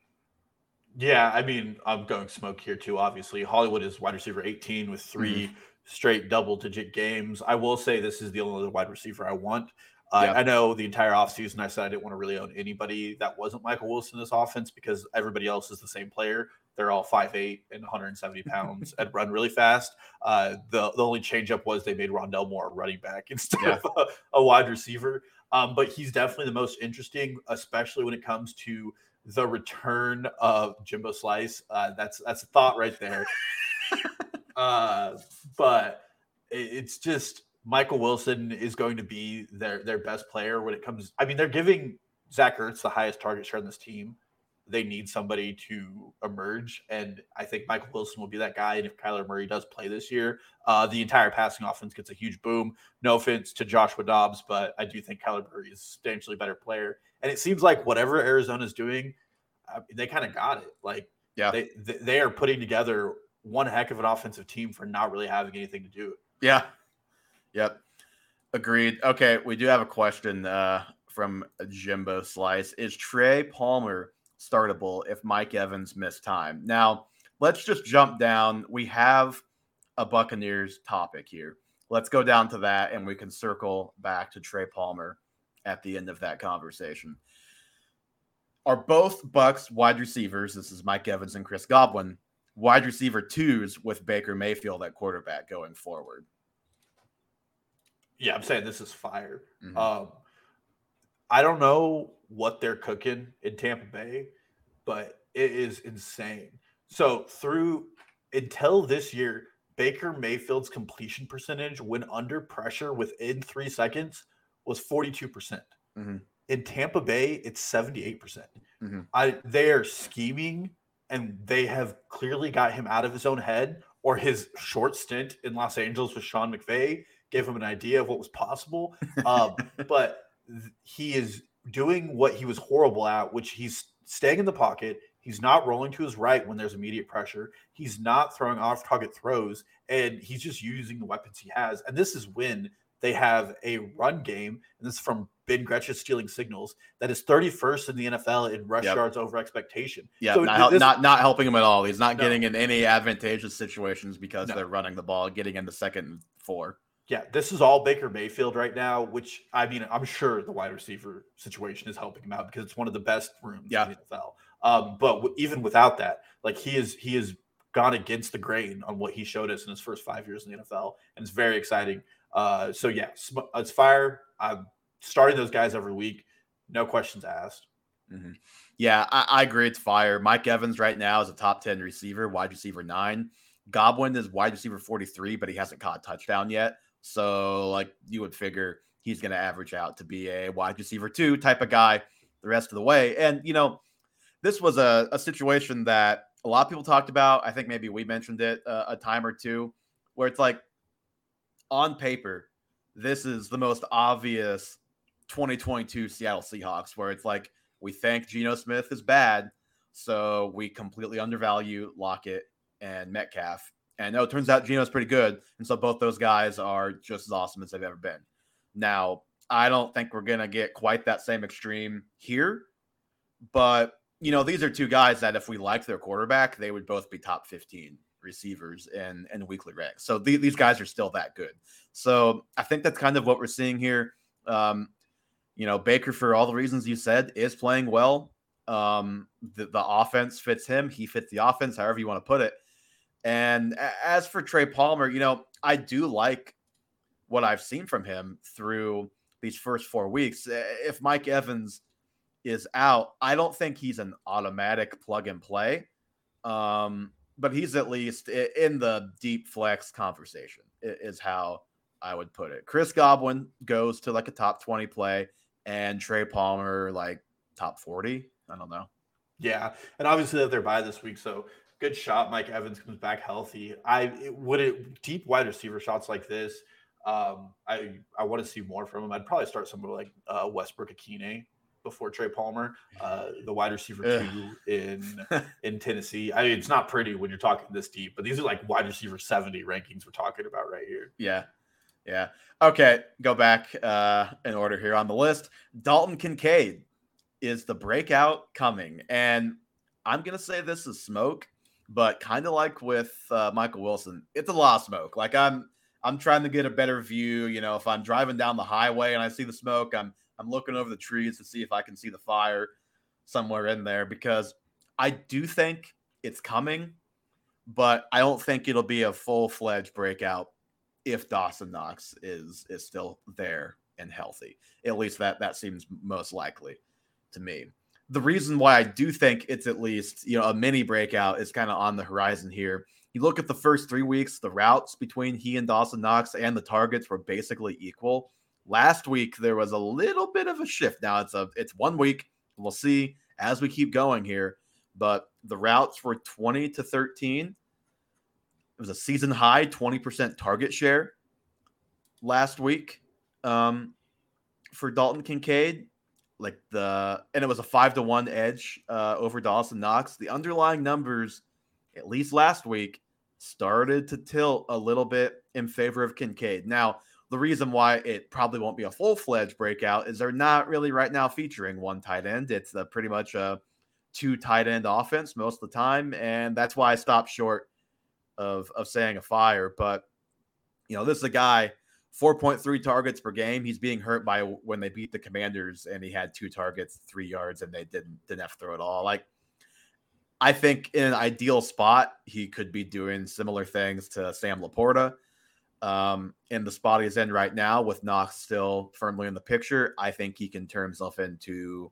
Yeah, I mean, I'm going smoke here too. Obviously, Hollywood is wide receiver 18 with 3 mm-hmm. straight double digit games. I will say this is the only wide receiver I want. Uh. I know the entire offseason I said I didn't want to really own anybody that wasn't Michael Wilson in this offense because everybody else is the same player. They're all 5'8 and 170 pounds and run really fast. Uh, the, the only changeup was they made Rondale Moore a running back instead yeah. of a, a, wide receiver. Um, but he's definitely the most interesting, especially when it comes to the return of Jimbo Slice. Uh, that's that's a thought right there. uh, but it's just Michael Wilson is going to be their their best player when it comes. I mean, they're giving Zach Ertz the highest target share on this team. They need somebody to emerge, and I think Michael Wilson will be that guy. And if Kyler Murray does play this year, uh, the entire passing offense gets a huge boom. No offense to Joshua Dobbs, but I do think Kyler Murray is substantially better player. And it seems like whatever Arizona is doing, uh, they kind of got it. Like, yeah, they they are putting together one heck of an offensive team for not really having anything to do. Yeah, Yep. Agreed. Okay, we do have a question uh, from Jimbo Slice. Is Trey Palmer startable if Mike Evans missed time? Now, let's just jump down. We have a Buccaneers topic here. Let's go down to that and we can circle back to Trey Palmer at the end of that conversation. are both Bucks wide receivers. This is Mike Evans and Chris Godwin, wide receiver twos with Baker Mayfield at quarterback going forward. Yeah, I'm saying this is fire. Mm-hmm. Um, I don't know what they're cooking in Tampa Bay, but it is insane. So through until this year, Baker Mayfield's completion percentage when under pressure within three seconds was 42%. percent mm hmm In Tampa Bay, it's 78%. percent mm-hmm. I they are scheming and they have clearly got him out of his own head or his short stint in Los Angeles with Sean McVay gave him an idea of what was possible. Um, but he is doing what he was horrible at, which he's staying in the pocket. He's not rolling to his right when there's immediate pressure. He's not throwing off target throws, and he's just using the weapons he has. And this is when they have a run game, and this is from Ben Gretchen stealing signals that is 31st in the NFL in rush yep. yards over expectation. Yeah, so not, this, not, not helping him at all. He's not no. getting in any advantageous situations because no. they're running the ball, getting in the second four. Yeah, this is all Baker Mayfield right now, which I mean, I'm sure the wide receiver situation is helping him out because it's one of the best rooms yeah. in the NFL. Um, but w- even without that, like he is, he has gone against the grain on what he showed us in his first five years in the NFL, and it's very exciting. Uh, so yeah, it's fire. I'm starting those guys every week, no questions asked. Mm-hmm. Yeah, I, I, agree. It's fire. Mike Evans right now is a top ten receiver, wide receiver nine. Godwin is wide receiver forty three, but he hasn't caught a touchdown yet. So like you would figure he's going to average out to be a wide receiver two type of guy the rest of the way. And you know, this was a, a situation that a lot of people talked about. I think maybe we mentioned it uh, a time or two, where it's like on paper, this is the most obvious 2022 Seattle Seahawks, where it's like we think Geno Smith is bad, so we completely undervalue Lockett and Metcalf. And no, it turns out Geno's pretty good. And so both those guys are just as awesome as they've ever been. Now, I don't think we're going to get quite that same extreme here, but you know, these are two guys that if we liked their quarterback, they would both be top 15 receivers in, in weekly ranks. So th- these guys are still that good. So I think that's kind of what we're seeing here. Um, you know, Baker, for all the reasons you said, is playing well. Um, the, the offense fits him. He fits the offense, however you want to put it. And as for Trey Palmer, you know, I do like what I've seen from him through these first four weeks. If Mike Evans is out, I don't think he's an automatic plug and play. Um, but he's at least in the deep flex conversation, is how I would put it. Chris Godwin goes to like a top 20 play, and Trey Palmer, like top 40. I don't know. Yeah. And obviously, they're bye this week. So good shot. Mike Evans comes back healthy. I would it deep wide receiver shots like this. Um, I I want to see more from him. I'd probably start somewhere like uh, Westbrook-Ikhine before Trey Palmer, uh, the wide receiver two in in Tennessee. I mean, it's not pretty when you're talking this deep, but these are like wide receiver seventy rankings we're talking about right here. Yeah, yeah. Okay, go back uh, in order here on the list. Dalton Kincaid is the breakout coming, and I'm gonna say this is smoke, but kind of like with uh, Michael Wilson, it's a lot of smoke. Like I'm. I'm trying to get a better view. You know, if I'm driving down the highway and I see the smoke, I'm I'm looking over the trees to see if I can see the fire somewhere in there because I do think it's coming, but I don't think it'll be a full fledged breakout if Dawson Knox is is still there and healthy. At least that that seems most likely to me. The reason why I do think it's at least you know a mini breakout is kind of on the horizon here. You look at the first three weeks, the routes between he and Dawson Knox and the targets were basically equal. Last week there was a little bit of a shift. Now it's a it's one week. We'll see as we keep going here. But the routes were 20 to 13. It was a season high 20% target share last week um, for Dalton Kincaid. Like the and it was a five to one edge uh, over Dawson Knox. The underlying numbers, at least last week, started to tilt a little bit in favor of Kincaid. Now, the reason why it probably won't be a full fledged breakout is they're not really right now featuring one tight end. It's a, pretty much a two tight end offense most of the time, and that's why I stopped short of of saying a fire. But you know, this is a guy 4.3 targets per game. He's being hurt by when they beat the Commanders and he had two targets, three yards, and they didn't didn't have to throw it all. Like I think in an ideal spot, he could be doing similar things to Sam LaPorta. Um, in the spot he's in right now, with Knox still firmly in the picture, I think he can turn himself into,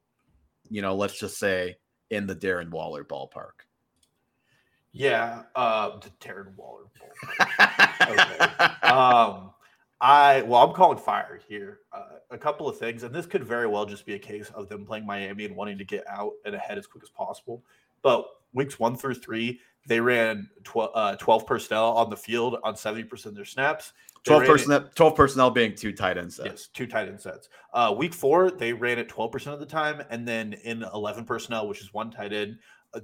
you know, let's just say in the Darren Waller ballpark. Yeah, uh, the Darren Waller ballpark. okay. Um, I well, I'm calling fire here. Uh, a couple of things, and this could very well just be a case of them playing Miami and wanting to get out and ahead as quick as possible. But weeks one through three, they ran 12, uh, 12 personnel on the field on 70% of their snaps. They 12 personnel, it, 12 personnel being two tight end sets. Yes, two tight end sets. Uh, week four, they ran it 12% of the time. And then in 11 personnel, which is one tight end, uh,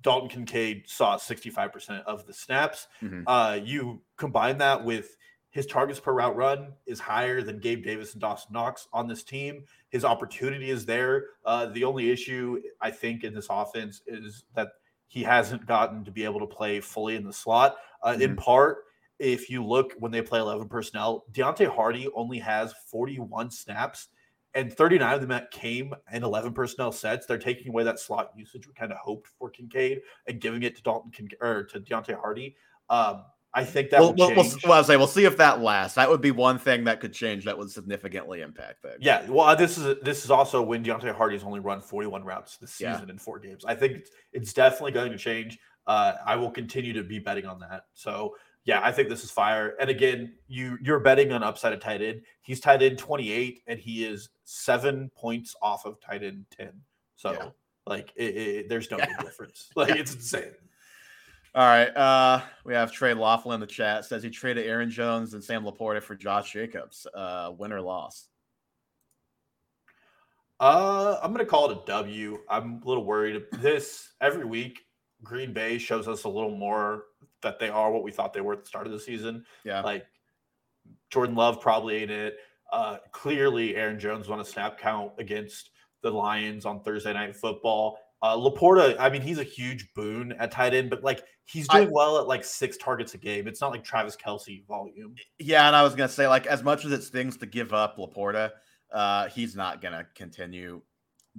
Dalton Kincaid saw 65% of the snaps. Mm-hmm. Uh, you combine that with his targets per route run is higher than Gabe Davis and Dawson Knox on this team. His opportunity is there. Uh, the only issue I think in this offense is that he hasn't gotten to be able to play fully in the slot. Uh, mm-hmm. In part, if you look when they play 11 personnel, Deonte Harty only has 41 snaps and 39 of them came in 11 personnel sets. They're taking away that slot usage we kind of hoped for Kincaid and giving it to Dalton or to Deonte Harty. Um, I think that we'll, we'll, we'll, well, I'll say we'll see if that lasts. That would be one thing that could change that would significantly impact things. Yeah, well, uh, this is this is also when Deonte Harty's only run 41 routes this season yeah. in four games. I think it's, it's definitely going to change. Uh, I will continue to be betting on that. So yeah, I think this is fire. And again, you you're betting on upside of tight end. He's tight end 28, and he is seven points off of tight end 10. So yeah. like, it, it, there's no yeah. difference. Like it's insane. All right. Uh, we have Trey Laughlin in the chat. Says he traded Aaron Jones and Sam LaPorta for Josh Jacobs. Uh, win or loss? Uh, I'm gonna call it a W. I'm a little worried. This every week, Green Bay shows us a little more that they are what we thought they were at the start of the season. Yeah. Like Jordan Love probably ain't it. Uh, clearly, Aaron Jones won a snap count against the Lions on Thursday Night Football. Uh, LaPorta, I mean, he's a huge boon at tight end, but like he's doing I, well at like six targets a game. It's not like Travis Kelce volume. Yeah, and I was gonna say, like, as much as it stings to give up LaPorta, uh, he's not gonna continue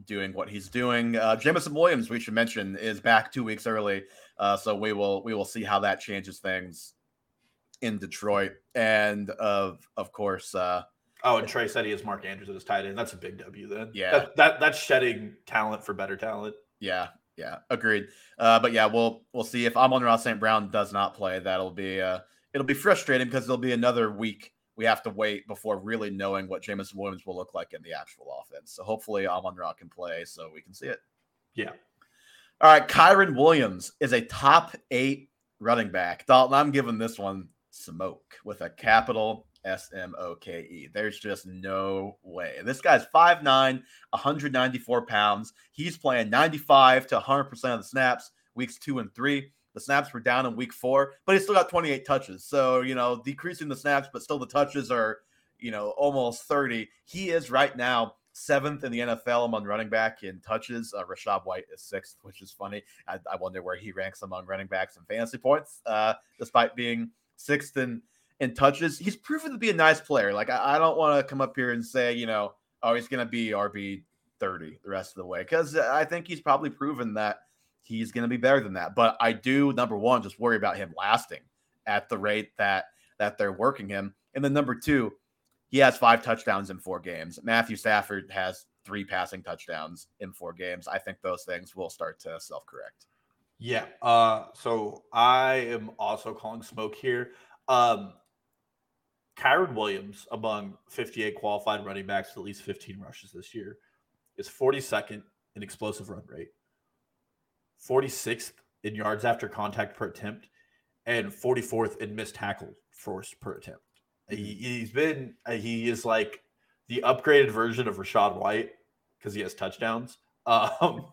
doing what he's doing. Uh, Jameson Williams, we should mention, is back two weeks early, uh, so we will we will see how that changes things in Detroit, and of of course. Uh, Oh, and Trey said he has Mark Andrews as his tight end. That's a big W then. Yeah. That, that, that's shedding talent for better talent. Yeah, yeah, agreed. Uh, but yeah, we'll we'll see if Amon-Ra St. Brown does not play. That'll be uh, it'll be frustrating because there'll be another week we have to wait before really knowing what Jameson Williams will look like in the actual offense. So hopefully Amon Ra can play so we can see it. Yeah. All right, Kyren Williams is a top eight running back. Dalton, I'm giving this one smoke with a capital S M O K E. There's just no way. This guy's 5'9, 194 pounds. He's playing 95 to 100% of the snaps weeks two and three. The snaps were down in week four, but he still got 28 touches. So, you know, decreasing the snaps, but still the touches are, you know, almost 30. He is right now seventh in the NFL among running back in touches. Uh, Rachaad White is sixth, which is funny. I, I, wonder where he ranks among running backs and fantasy points, uh, despite being sixth in in touches. He's proven to be a nice player. Like I, I don't want to come up here and say, you know, oh, he's going to be RB 30 the rest of the way because I think he's probably proven that he's going to be better than that. But I do number one just worry about him lasting at the rate that that they're working him. And then number two, he has five touchdowns in four games. Matthew Stafford has three passing touchdowns in four games. I think those things will start to self correct. Yeah. Uh, so I am also calling smoke here. Um, Kyren Williams, among 58 qualified running backs with at least 15 rushes this year, is 42nd in explosive run rate, 46th in yards after contact per attempt, and 44th in missed tackle force per attempt. He, has been, he is like the upgraded version of Rachaad White because he has touchdowns. Um,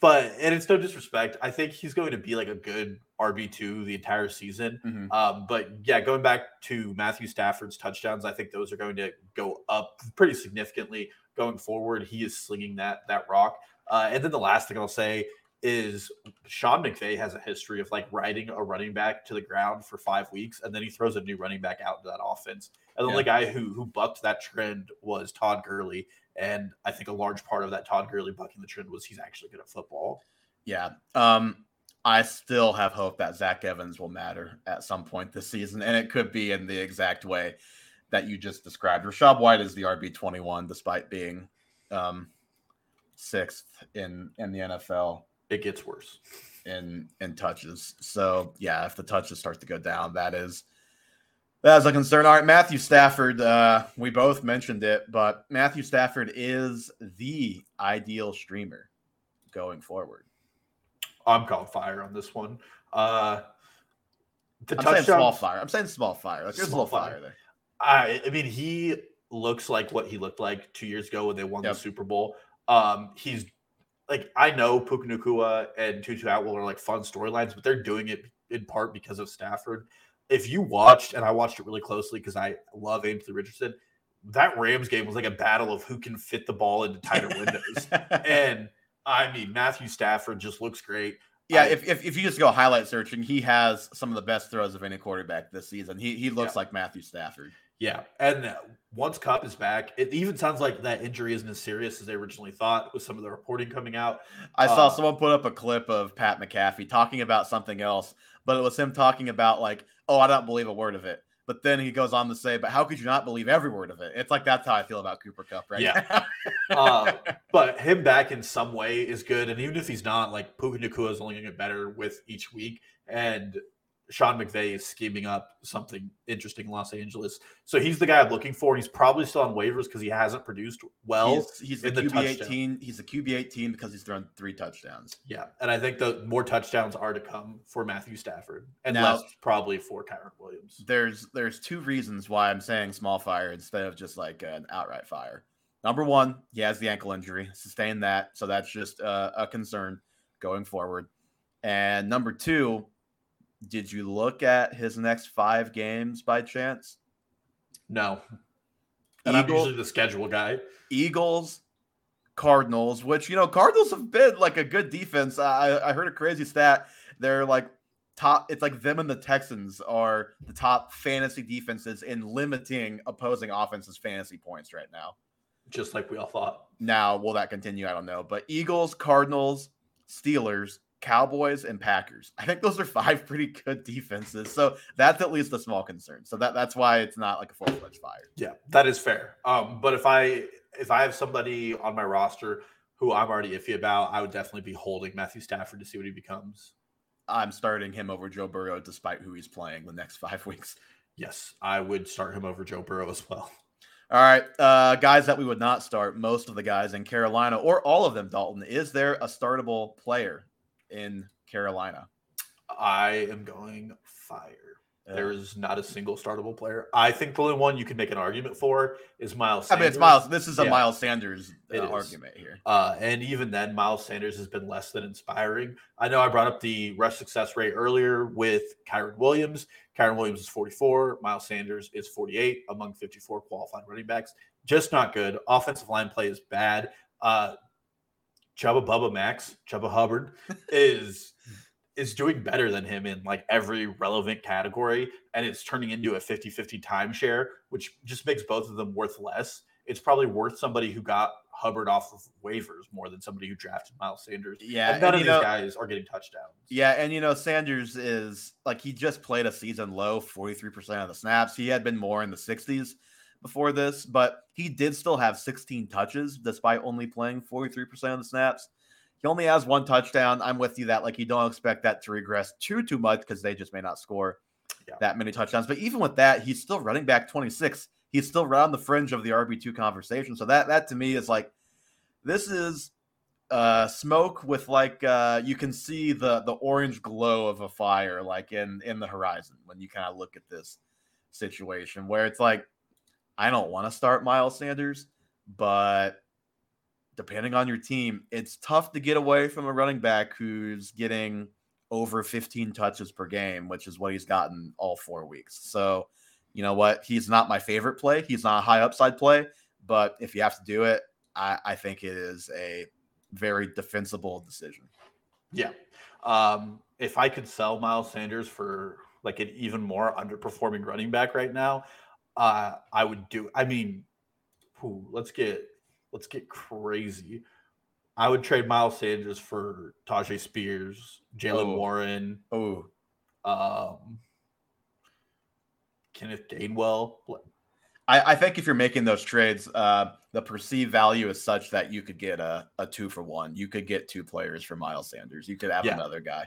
but and it's no disrespect. I think he's going to be like a good RB two the entire season. Mm-hmm. Um, but yeah, going back to Matthew Stafford's touchdowns, I think those are going to go up pretty significantly going forward. He is slinging that that rock. Uh, and then the last thing I'll say is Sean McVay has a history of like riding a running back to the ground for five weeks, and then he throws a new running back out into that offense. And the yeah. only guy who who bucked that trend was Todd Gurley, and I think a large part of that Todd Gurley bucking the trend was he's actually good at football. Yeah. Um, I still have hope that Zach Evans will matter at some point this season, and it could be in the exact way that you just described. Rachaad White is the RB twenty one, despite being um, sixth in in the NFL. It gets worse in in touches. So yeah, if the touches start to go down, that is that is a concern. All right, Matthew Stafford. Uh, we both mentioned it, but Matthew Stafford is the ideal streamer going forward. I'm calling fire on this one. Uh, the I'm saying small fire. I'm saying small fire. Like, there's small a little fire. fire there. I, I mean, he looks like what he looked like two years ago when they won yep. the Super Bowl. Um, he's like I know Puka Nacua and Tutu Atwell are like fun storylines, but they're doing it in part because of Stafford. If you watched, and I watched it really closely because I love Anthony Richardson, that Rams game was like a battle of who can fit the ball into tighter windows. and I mean, Matthew Stafford just looks great. Yeah, I, if, if, if you just go highlight searching, he has some of the best throws of any quarterback this season. He he looks yeah. like Matthew Stafford. Yeah, and once Kupp is back, it even sounds like that injury isn't as serious as they originally thought with some of the reporting coming out. I saw uh, someone put up a clip of Pat McAfee talking about something else, but it was him talking about like, "Oh, I don't believe a word of it." But then he goes on to say, "But how could you not believe every word of it?" It's like that's how I feel about Cooper Kupp right yeah. uh, but him back in some way is good, and even if he's not, like Puka Nacua is only going to get better with each week, and Sean McVay is scheming up something interesting in Los Angeles. So he's the guy I'm looking for. He's probably still on waivers because he hasn't produced well. He's, he's the QB the 18. He's the QB 18 because he's thrown three touchdowns. Yeah. And I think the more touchdowns are to come for Matthew Stafford and now, less probably for Kyren Williams. There's there's two reasons why I'm saying small fire instead of just like an outright fire. Number one, he has the ankle injury, sustain that. So that's just uh, a concern going forward. And number two, did you look at his next five games by chance? No. And I'm usually the schedule guy. Eagles, Cardinals, which you know, Cardinals have been like a good defense. I, I heard a crazy stat. They're like top. It's like them and the Texans are the top fantasy defenses in limiting opposing offenses' fantasy points right now. Just like we all thought. Now, will that continue? I don't know. But Eagles, Cardinals, Steelers, Cowboys and Packers. I think those are five pretty good defenses. So that's at least a small concern. So that that's why it's not like a full fledged fire. Yeah, that is fair. Um, but if I if I have somebody on my roster who I'm already iffy about, I would definitely be holding Matthew Stafford to see what he becomes. I'm starting him over Joe Burrow despite who he's playing the next five weeks. Yes, I would start him over Joe Burrow as well. All right, uh, guys that we would not start, most of the guys in Carolina or all of them, Dalton. Is there a startable player in Carolina? I am going fire. There is not a single startable player. I think the only one you can make an argument for is Miles. Sanders. I mean, it's Miles. This is a yeah. Miles Sanders uh, argument here. Uh, and even then, Miles Sanders has been less than inspiring. I know I brought up the rush success rate earlier with Kyren Williams. Kyren Williams is 44. Miles Sanders is 48 among 54 qualified running backs. Just not good. Offensive line play is bad. Uh, Chuba Bubba Max, Chuba Hubbard, is is doing better than him in like every relevant category, and it's turning into a 50-50 timeshare, which just makes both of them worth less. It's probably worth somebody who got Hubbard off of waivers more than somebody who drafted Miles Sanders. Yeah, and none and of these know, guys are getting touchdowns. Yeah, and you know Sanders is like he just played a season low, forty three percent of the snaps. He had been more in the sixties before this, but he did still have 16 touches despite only playing 43% of the snaps. He only has one touchdown. I'm with you that like you don't expect that to regress too too much because they just may not score yeah. that many touchdowns. But even with that, he's still running back 26. He's still right on the fringe of the RB2 conversation. So that that to me is like this is uh smoke with like uh you can see the the orange glow of a fire like in in the horizon when you kind of look at this situation where it's like I don't want to start Miles Sanders, but depending on your team, it's tough to get away from a running back who's getting over 15 touches per game, which is what he's gotten all four weeks. So, you know what? He's not my favorite play. He's not a high upside play, but if you have to do it, I, I think it is a very defensible decision. Yeah. Um, if I could sell Miles Sanders for like an even more underperforming running back right now, uh, I would do. I mean, whew, let's get let's get crazy. I would trade Miles Sanders for Tyjae Spears, Jaylen Oh. Warren, Oh, um, Kenneth Gainwell. I, I think if you're making those trades, uh, the perceived value is such that you could get a, a two for one. You could get two players for Miles Sanders. You could have Yeah. another guy.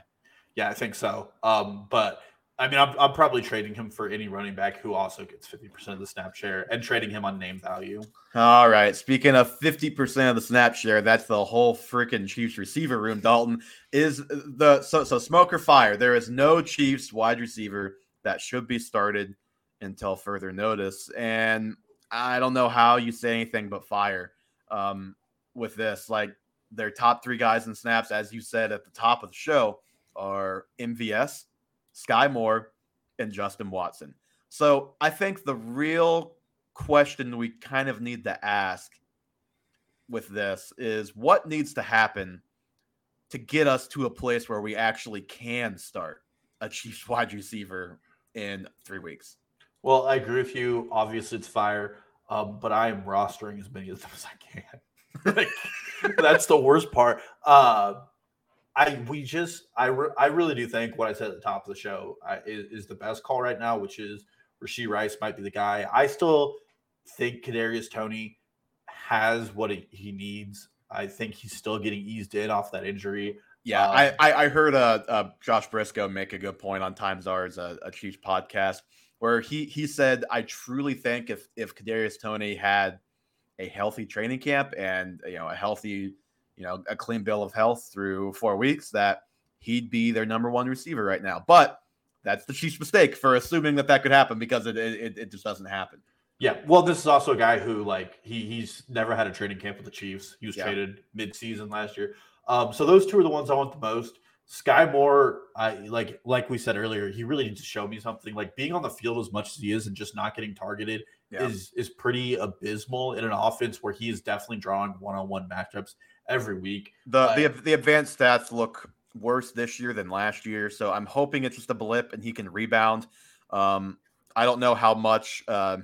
Yeah, I think so. Um, but I mean, I'm, I'm probably trading him for any running back who also gets 50% of the snap share and trading him on name value. All right. Speaking of 50% of the snap share, that's the whole freaking Chiefs receiver room. Dalton is the so so smoke or fire. There is no Chiefs wide receiver that should be started until further notice. And I don't know how you say anything but fire um, with this. Like their top three guys in snaps, as you said at the top of the show, are MVS, Skyy Moore, and Justin Watson. So I think the real question we kind of need to ask with this is what needs to happen to get us to a place where we actually can start a Chiefs wide receiver in three weeks. Well, I agree with you. Obviously, it's fire, um, but I am rostering as many of them as I can. like, that's the worst part. Uh, I we just I re- I really do think what I said at the top of the show I, is, is the best call right now, which is Rashee Rice might be the guy. I still think Kadarius Toney has what he, he needs. I think he's still getting eased in off that injury. Yeah, Um, I, I I heard uh, uh Josh Briscoe make a good point on Times Ours, a, a Chiefs podcast, where he he said, "I truly think if if Kadarius Toney had a healthy training camp and you know a healthy, you know, a clean bill of health through four weeks, that he'd be their number one receiver right now." But that's the Chiefs' mistake for assuming that that could happen because it it, it just doesn't happen. Yeah, well, this is also a guy who like he he's never had a training camp with the Chiefs. He was Yeah. traded mid-season last year. Um, so those two are the ones I want the most. Skyy Moore, I like like we said earlier, he really needs to show me something. Like being on the field as much as he is and just not getting targeted Yeah. is is pretty abysmal in an offense where he is definitely drawing one-on-one matchups every week. The the the advanced stats look worse this year than last year, so I'm hoping it's just a blip and he can rebound. Um, I don't know how much uh,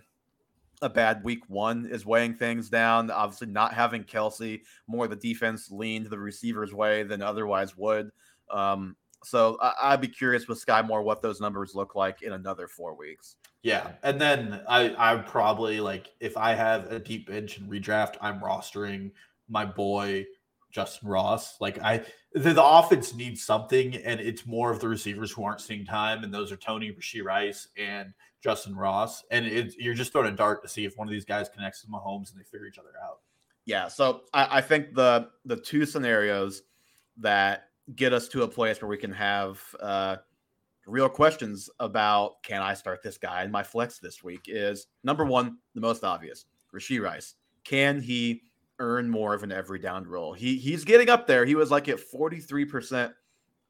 a bad week one is weighing things down. Obviously, not having Kelce, more the defense leaned the receiver's way than otherwise would. Um, so I, I'd be curious with Skyy Moore what those numbers look like in another four weeks. Yeah, and then I I probably like if I have a deep bench and redraft, I'm rostering my boy Justin Ross. Like I the, the offense needs something, and it's more of the receivers who aren't seeing time, and those are Toney Rashee Rice and Justin Ross. And it's you're just throwing a dart to see if one of these guys connects to Mahomes and they figure each other out. Yeah, so I, I think the the two scenarios that get us to a place where we can have uh, real questions about can I start this guy in my flex this week is number one, the most obvious, Rashee Rice. Can he earn more of an every down role? He he's getting up there. He was like at 43%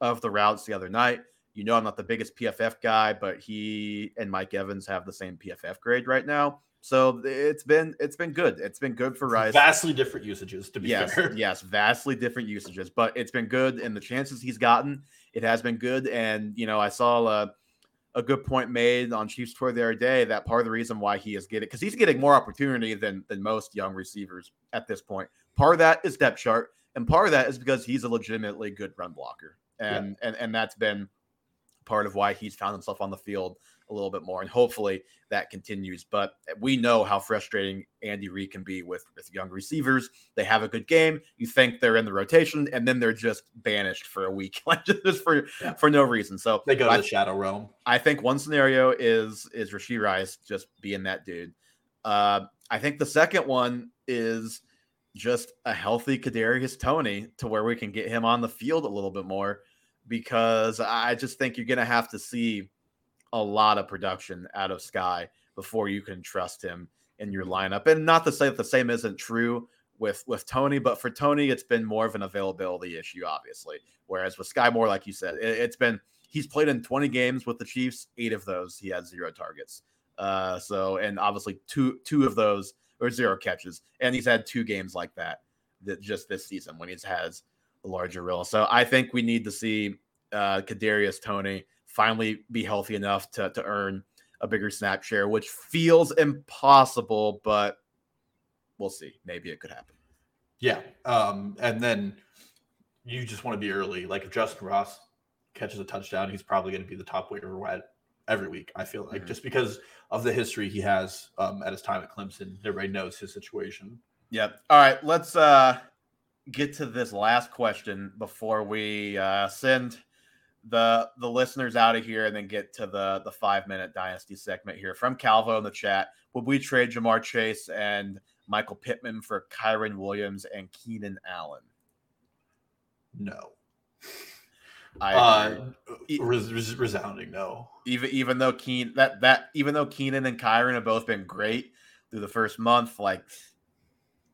of the routes the other night. You know, I'm not the biggest PFF guy, but he and Mike Evans have the same PFF grade right now. So it's been it's been good. It's been good for Rice. Vastly different usages, to be Yes, fair. yes, vastly different usages, but it's been good, and the chances he's gotten, it has been good. And you know, I saw a, a good point made on Chiefs Tour the other day that part of the reason why he is getting because he's getting more opportunity than than most young receivers at this point. Part of that is depth chart, and part of that is because he's a legitimately good run blocker, and and and that's been part of why he's found himself on the field a little bit more, and hopefully that continues. But we know how frustrating Andy Reid can be with with young receivers. They have a good game, you think they're in the rotation, and then they're just banished for a week, like just for Yeah. for no reason. So They go to I, the shadow realm. I think one scenario is is Rashee Rice just being that dude. Uh, I think the second one is just a healthy Kadarius Toney to where we can get him on the field a little bit more because I just think you're gonna have to see a lot of production out of Skyy before you can trust him in your lineup. And not to say that the same isn't true with with Toney, but for Toney, it's been more of an availability issue, obviously. Whereas with Skyy Moore, like you said, it, it's been he's played in 20 games with the Chiefs, eight of those he had zero targets. Uh, so and obviously two two of those or zero catches, and he's had two games like that that just this season when he's has a larger role. So I think we need to see uh, Kadarius Toney finally be healthy enough to to earn a bigger snap share, which feels impossible, but we'll see. Maybe it could happen. Yeah, um, and then you just want to be early. Like if Justin Ross catches a touchdown, he's probably going to be the top waiver wide every week. I feel like mm-hmm. just because of the history he has um, at his time at Clemson, everybody knows his situation. Yep. All right, let's uh, get to this last question before we uh, send the the listeners out of here and then get to the the five minute dynasty segment here from Calvo in the chat. Would we trade Ja'Marr Chase and Michael Pittman for Kyren Williams and Keenan Allen? No. I uh, res- res- resounding no. Even even though Keen that that even though Keenan and Kyren have both been great through the first month, like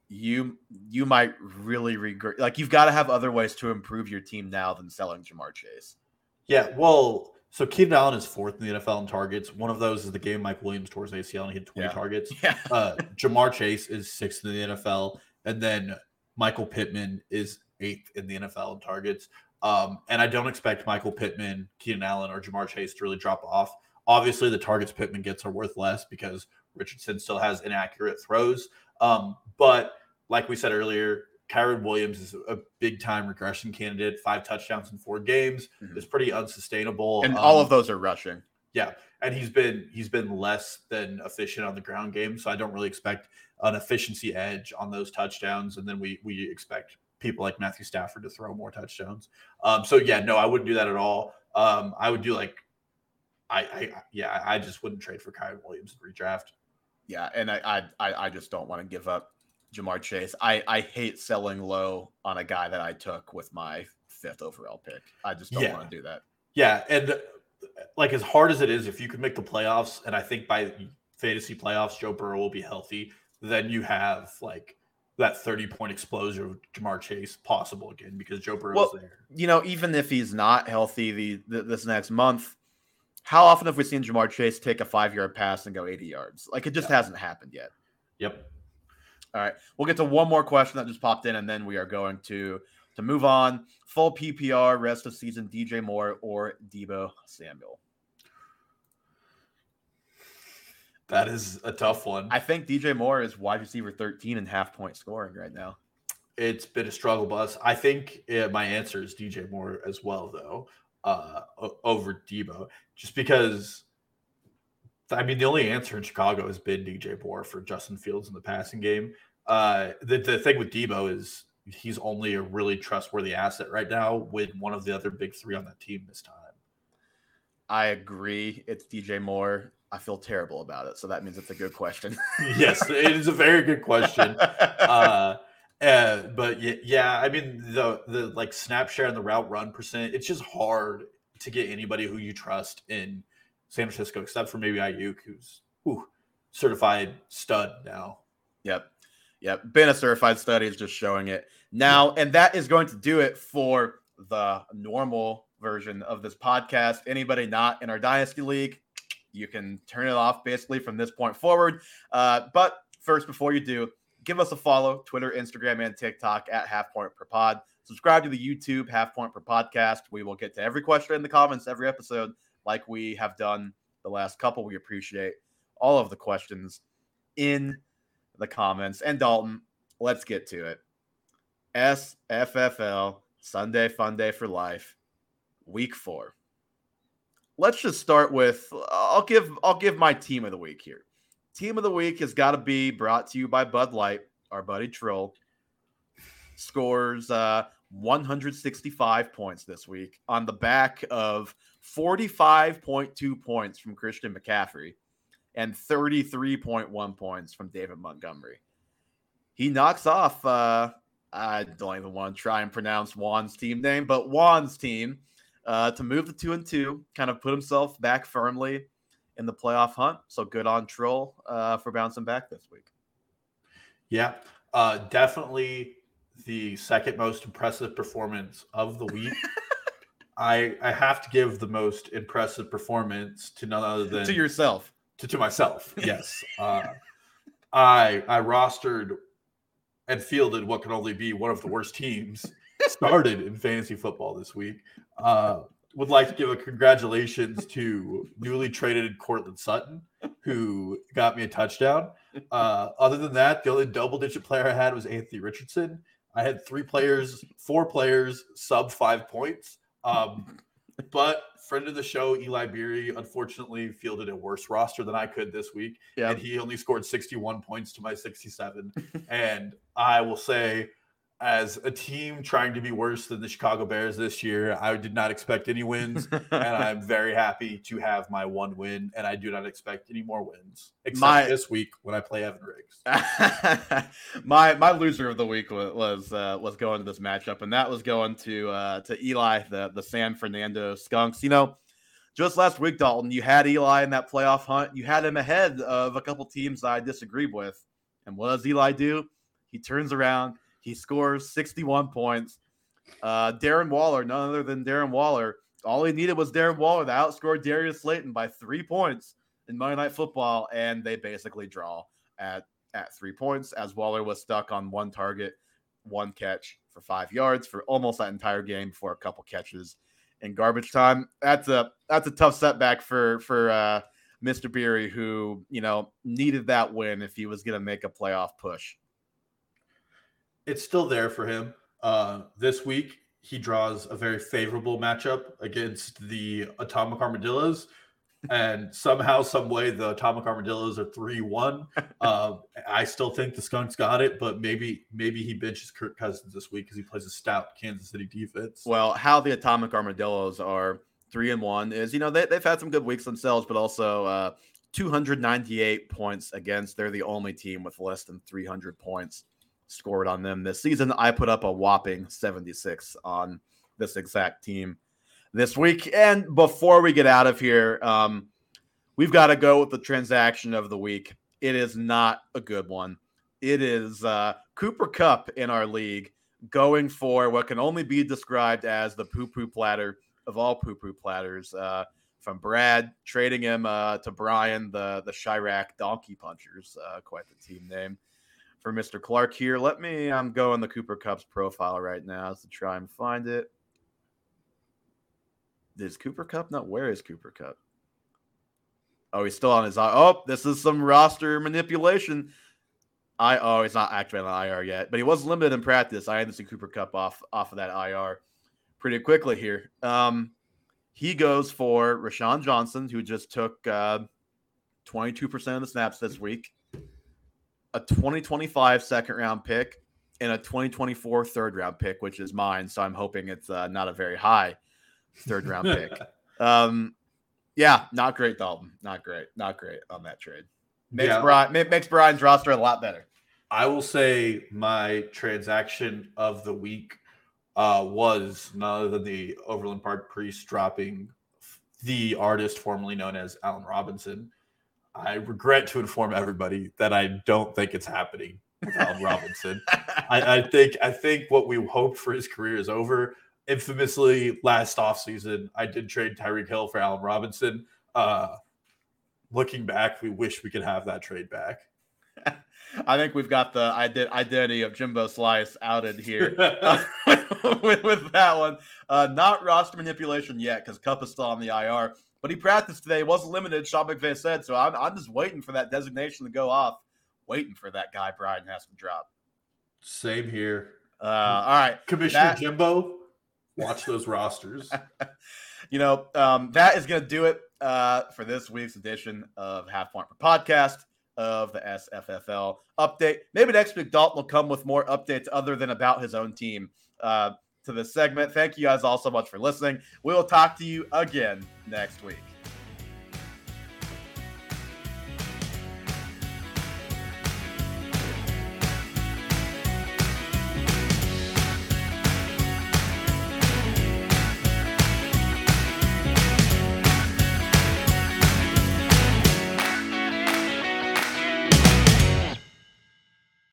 you you might really regret like you've got to have other ways to improve your team now than selling Ja'Marr Chase. Yeah, well, so Keenan Allen is fourth in the NFL in targets. One of those is the game Mike Williams towards ACL and he had 20 yeah. targets. Yeah. uh, Ja'Marr Chase is sixth in the NFL, and then Michael Pittman is eighth in the NFL in targets. Um, and I don't expect Michael Pittman, Keenan Allen, or Ja'Marr Chase to really drop off. Obviously, the targets Pittman gets are worth less because Richardson still has inaccurate throws. Um, but like we said earlier, Kyren Williams is a big time regression candidate. Five touchdowns in four games mm-hmm. is pretty unsustainable. And um, all of those are rushing. Yeah, and he's been he's been less than efficient on the ground game, so I don't really expect an efficiency edge on those touchdowns. And then we we expect people like Matthew Stafford to throw more touchdowns. Um, so yeah, no, I wouldn't do that at all. Um, I would do like, I, I yeah, I just wouldn't trade for Kyren Williams in redraft. Yeah, and I I I just don't want to give up Ja'Marr Chase. I I hate selling low on a guy that I took with my fifth overall pick. I just don't yeah. want to do that. Yeah, and uh, like as hard as it is, if you could make the playoffs, and I think by fantasy playoffs, Joe Burrow will be healthy, then you have like that 30 point explosion of Ja'Marr Chase possible again because Joe Burrow's well, there. You know, even if he's not healthy the, the, this next month, how often have we seen Ja'Marr Chase take a five yard pass and go 80 yards? Like it just yeah. hasn't happened yet. Yep. All right. We'll get to one more question that just popped in, and then we are going to to move on. Full PPR, rest of season, DJ Moore or Deebo Samuel. That is a tough one. I think DJ Moore is wide receiver 13 and half point scoring right now. It's been a struggle bus. I think yeah, my answer is DJ Moore as well, though, uh, over Deebo, just because. I mean, the only answer in Chicago has been DJ Moore for Justin Fields in the passing game. Uh, the, the thing with Deebo is he's only a really trustworthy asset right now with one of the other big three on that team this time. I agree. It's DJ Moore. I feel terrible about it. So that means it's a good question. yes, it is a very good question. Uh, uh, but yeah, yeah, I mean the the like snap share and the route run percent, it's just hard to get anybody who you trust in San Francisco, except for maybe Aiyuk, who's whew, certified stud now. Yep. Yep. Been a certified stud. He's just showing it now. And that is going to do it for the normal version of this podcast. Anybody not in our Dynasty League, you can turn it off basically from this point forward. Uh, but first, before you do, give us a follow Twitter, Instagram, and TikTok at Half Point Per Pod. Subscribe to the YouTube Half Point Per Podcast. We will get to every question in the comments every episode, like we have done the last couple. We appreciate all of the questions in the comments. And Dalton, let's get to it. SFFL Sunday Fun Day for Life, Week Four let's just start with I'll give I'll give my team of the week here. Team of the week has got to be brought to you by Bud Light. Our buddy Trill scores uh, 165 points this week on the back of 45.2 points from Christian McCaffrey and 33.1 points from David Montgomery. He knocks off. Uh, I don't even want to try and pronounce Juan's team name, but Juan's team uh, to move the two and two, kind of put himself back firmly in the playoff hunt. So good on Troll uh, for bouncing back this week. Yeah, uh, definitely the second most impressive performance of the week. I I have to give the most impressive performance to none other than to yourself. To, to myself, yes. uh, I I rostered and fielded what could only be one of the worst teams started in fantasy football this week. Uh, would like to give a congratulations to newly traded Courtland Sutton, who got me a touchdown. Uh, other than that, the only double digit player I had was Anthony Richardson. I had three players, four players, sub five points. Um, but friend of the show, Eli Beery, unfortunately fielded a worse roster than I could this week. Yeah. And he only scored 61 points to my 67. and I will say, as a team trying to be worse than the Chicago Bears this year. I did not expect any wins, and I'm very happy to have my one win. And I do not expect any more wins, except my, this week when I play Evan Riggs. my my loser of the week was was, uh, was going to this matchup, and that was going to uh, to Eli, the the San Fernando Skunks. You know. Just last week, Dalton, you had Eli in that playoff hunt. You had him ahead of a couple teams I disagreed with. And what does Eli do? He turns around, he scores 61 points. Uh, Darren Waller, none other than Darren Waller. All he needed was Darren Waller to outscore Darius Slayton by three points in Monday Night Football, and they basically draw at at three points as Waller was stuck on one target, one catch for five yards for almost that entire game for a couple catches in garbage time. That's a that's a tough setback for for uh, Mr. Beery, who you know needed that win if he was going to make a playoff push it's still there for him. Uh, this week, he draws a very favorable matchup against the Atomic Armadillos. and somehow, some way, the Atomic Armadillos are three one. Uh, I still think the Skunks got it, but maybe maybe he benches Kirk Cousins this week because he plays a stout Kansas City defense. Well, how the Atomic Armadillos are three and one is you know they, they've had some good weeks themselves, but also uh, 298 points against. They're the only team with less than 300 points scored on them this season. I put up a whopping 76 on this exact team this week. And before we get out of here, um, we've got to go with the transaction of the week. It is not a good one. It is uh, Cooper Kupp in our league going for what can only be described as the poo poo platter of all poo poo platters. Uh, from Brad trading him uh, to Brian, the the Chirac Donkey Punchers, uh, quite the team name for Mr. Clark here. Let me um, go on the Cooper Kupp's profile right now to try and find it. Is Cooper Kupp not? Where is Cooper Kupp? Oh, he's still on his. Oh, this is some roster manipulation. I oh, he's not activated on IR yet, but he was limited in practice. I had to see Cooper Kupp off off of that IR pretty quickly here. Um, he goes for Roschon Johnson, who just took uh, 22% of the snaps this week a 2025 second round pick and a 2024 third round pick, which is mine. So I'm hoping it's uh, not a very high third round pick. Um, yeah, not great, Dalton. Not great. Not great on that trade. Makes yeah. Brian makes Brian's roster a lot better. I will say my transaction of the week uh, was none other than the Overland Park Priest dropping the artist formerly known as Allen Robinson. I regret to inform everybody that I don't think it's happening with Allen Robinson. I, I, think I think what we hoped for his career is over. Infamously, last offseason, I did trade Tyreek Hill for Allen Robinson. Uh, looking back, we wish we could have that trade back. I think we've got the identity of Jimbo Slice outed here uh, with, with, that one. Uh, not roster manipulation yet because Kupp is still on the IR. But he practiced today. He wasn't limited, Sean McVay said. So I'm, I'm just waiting for that designation to go off, waiting for that guy Brian has to drop. Same here. Uh, all right. Commissioner that, Jimbo, watch those rosters. you know, um, that is going to do it uh, for this week's edition of Half Point Podcast of the SFFL update. Maybe next week Dalton will come with more updates other than about his own team. Uh, to this segment. Thank you guys all so much for listening. We will talk to you again next week.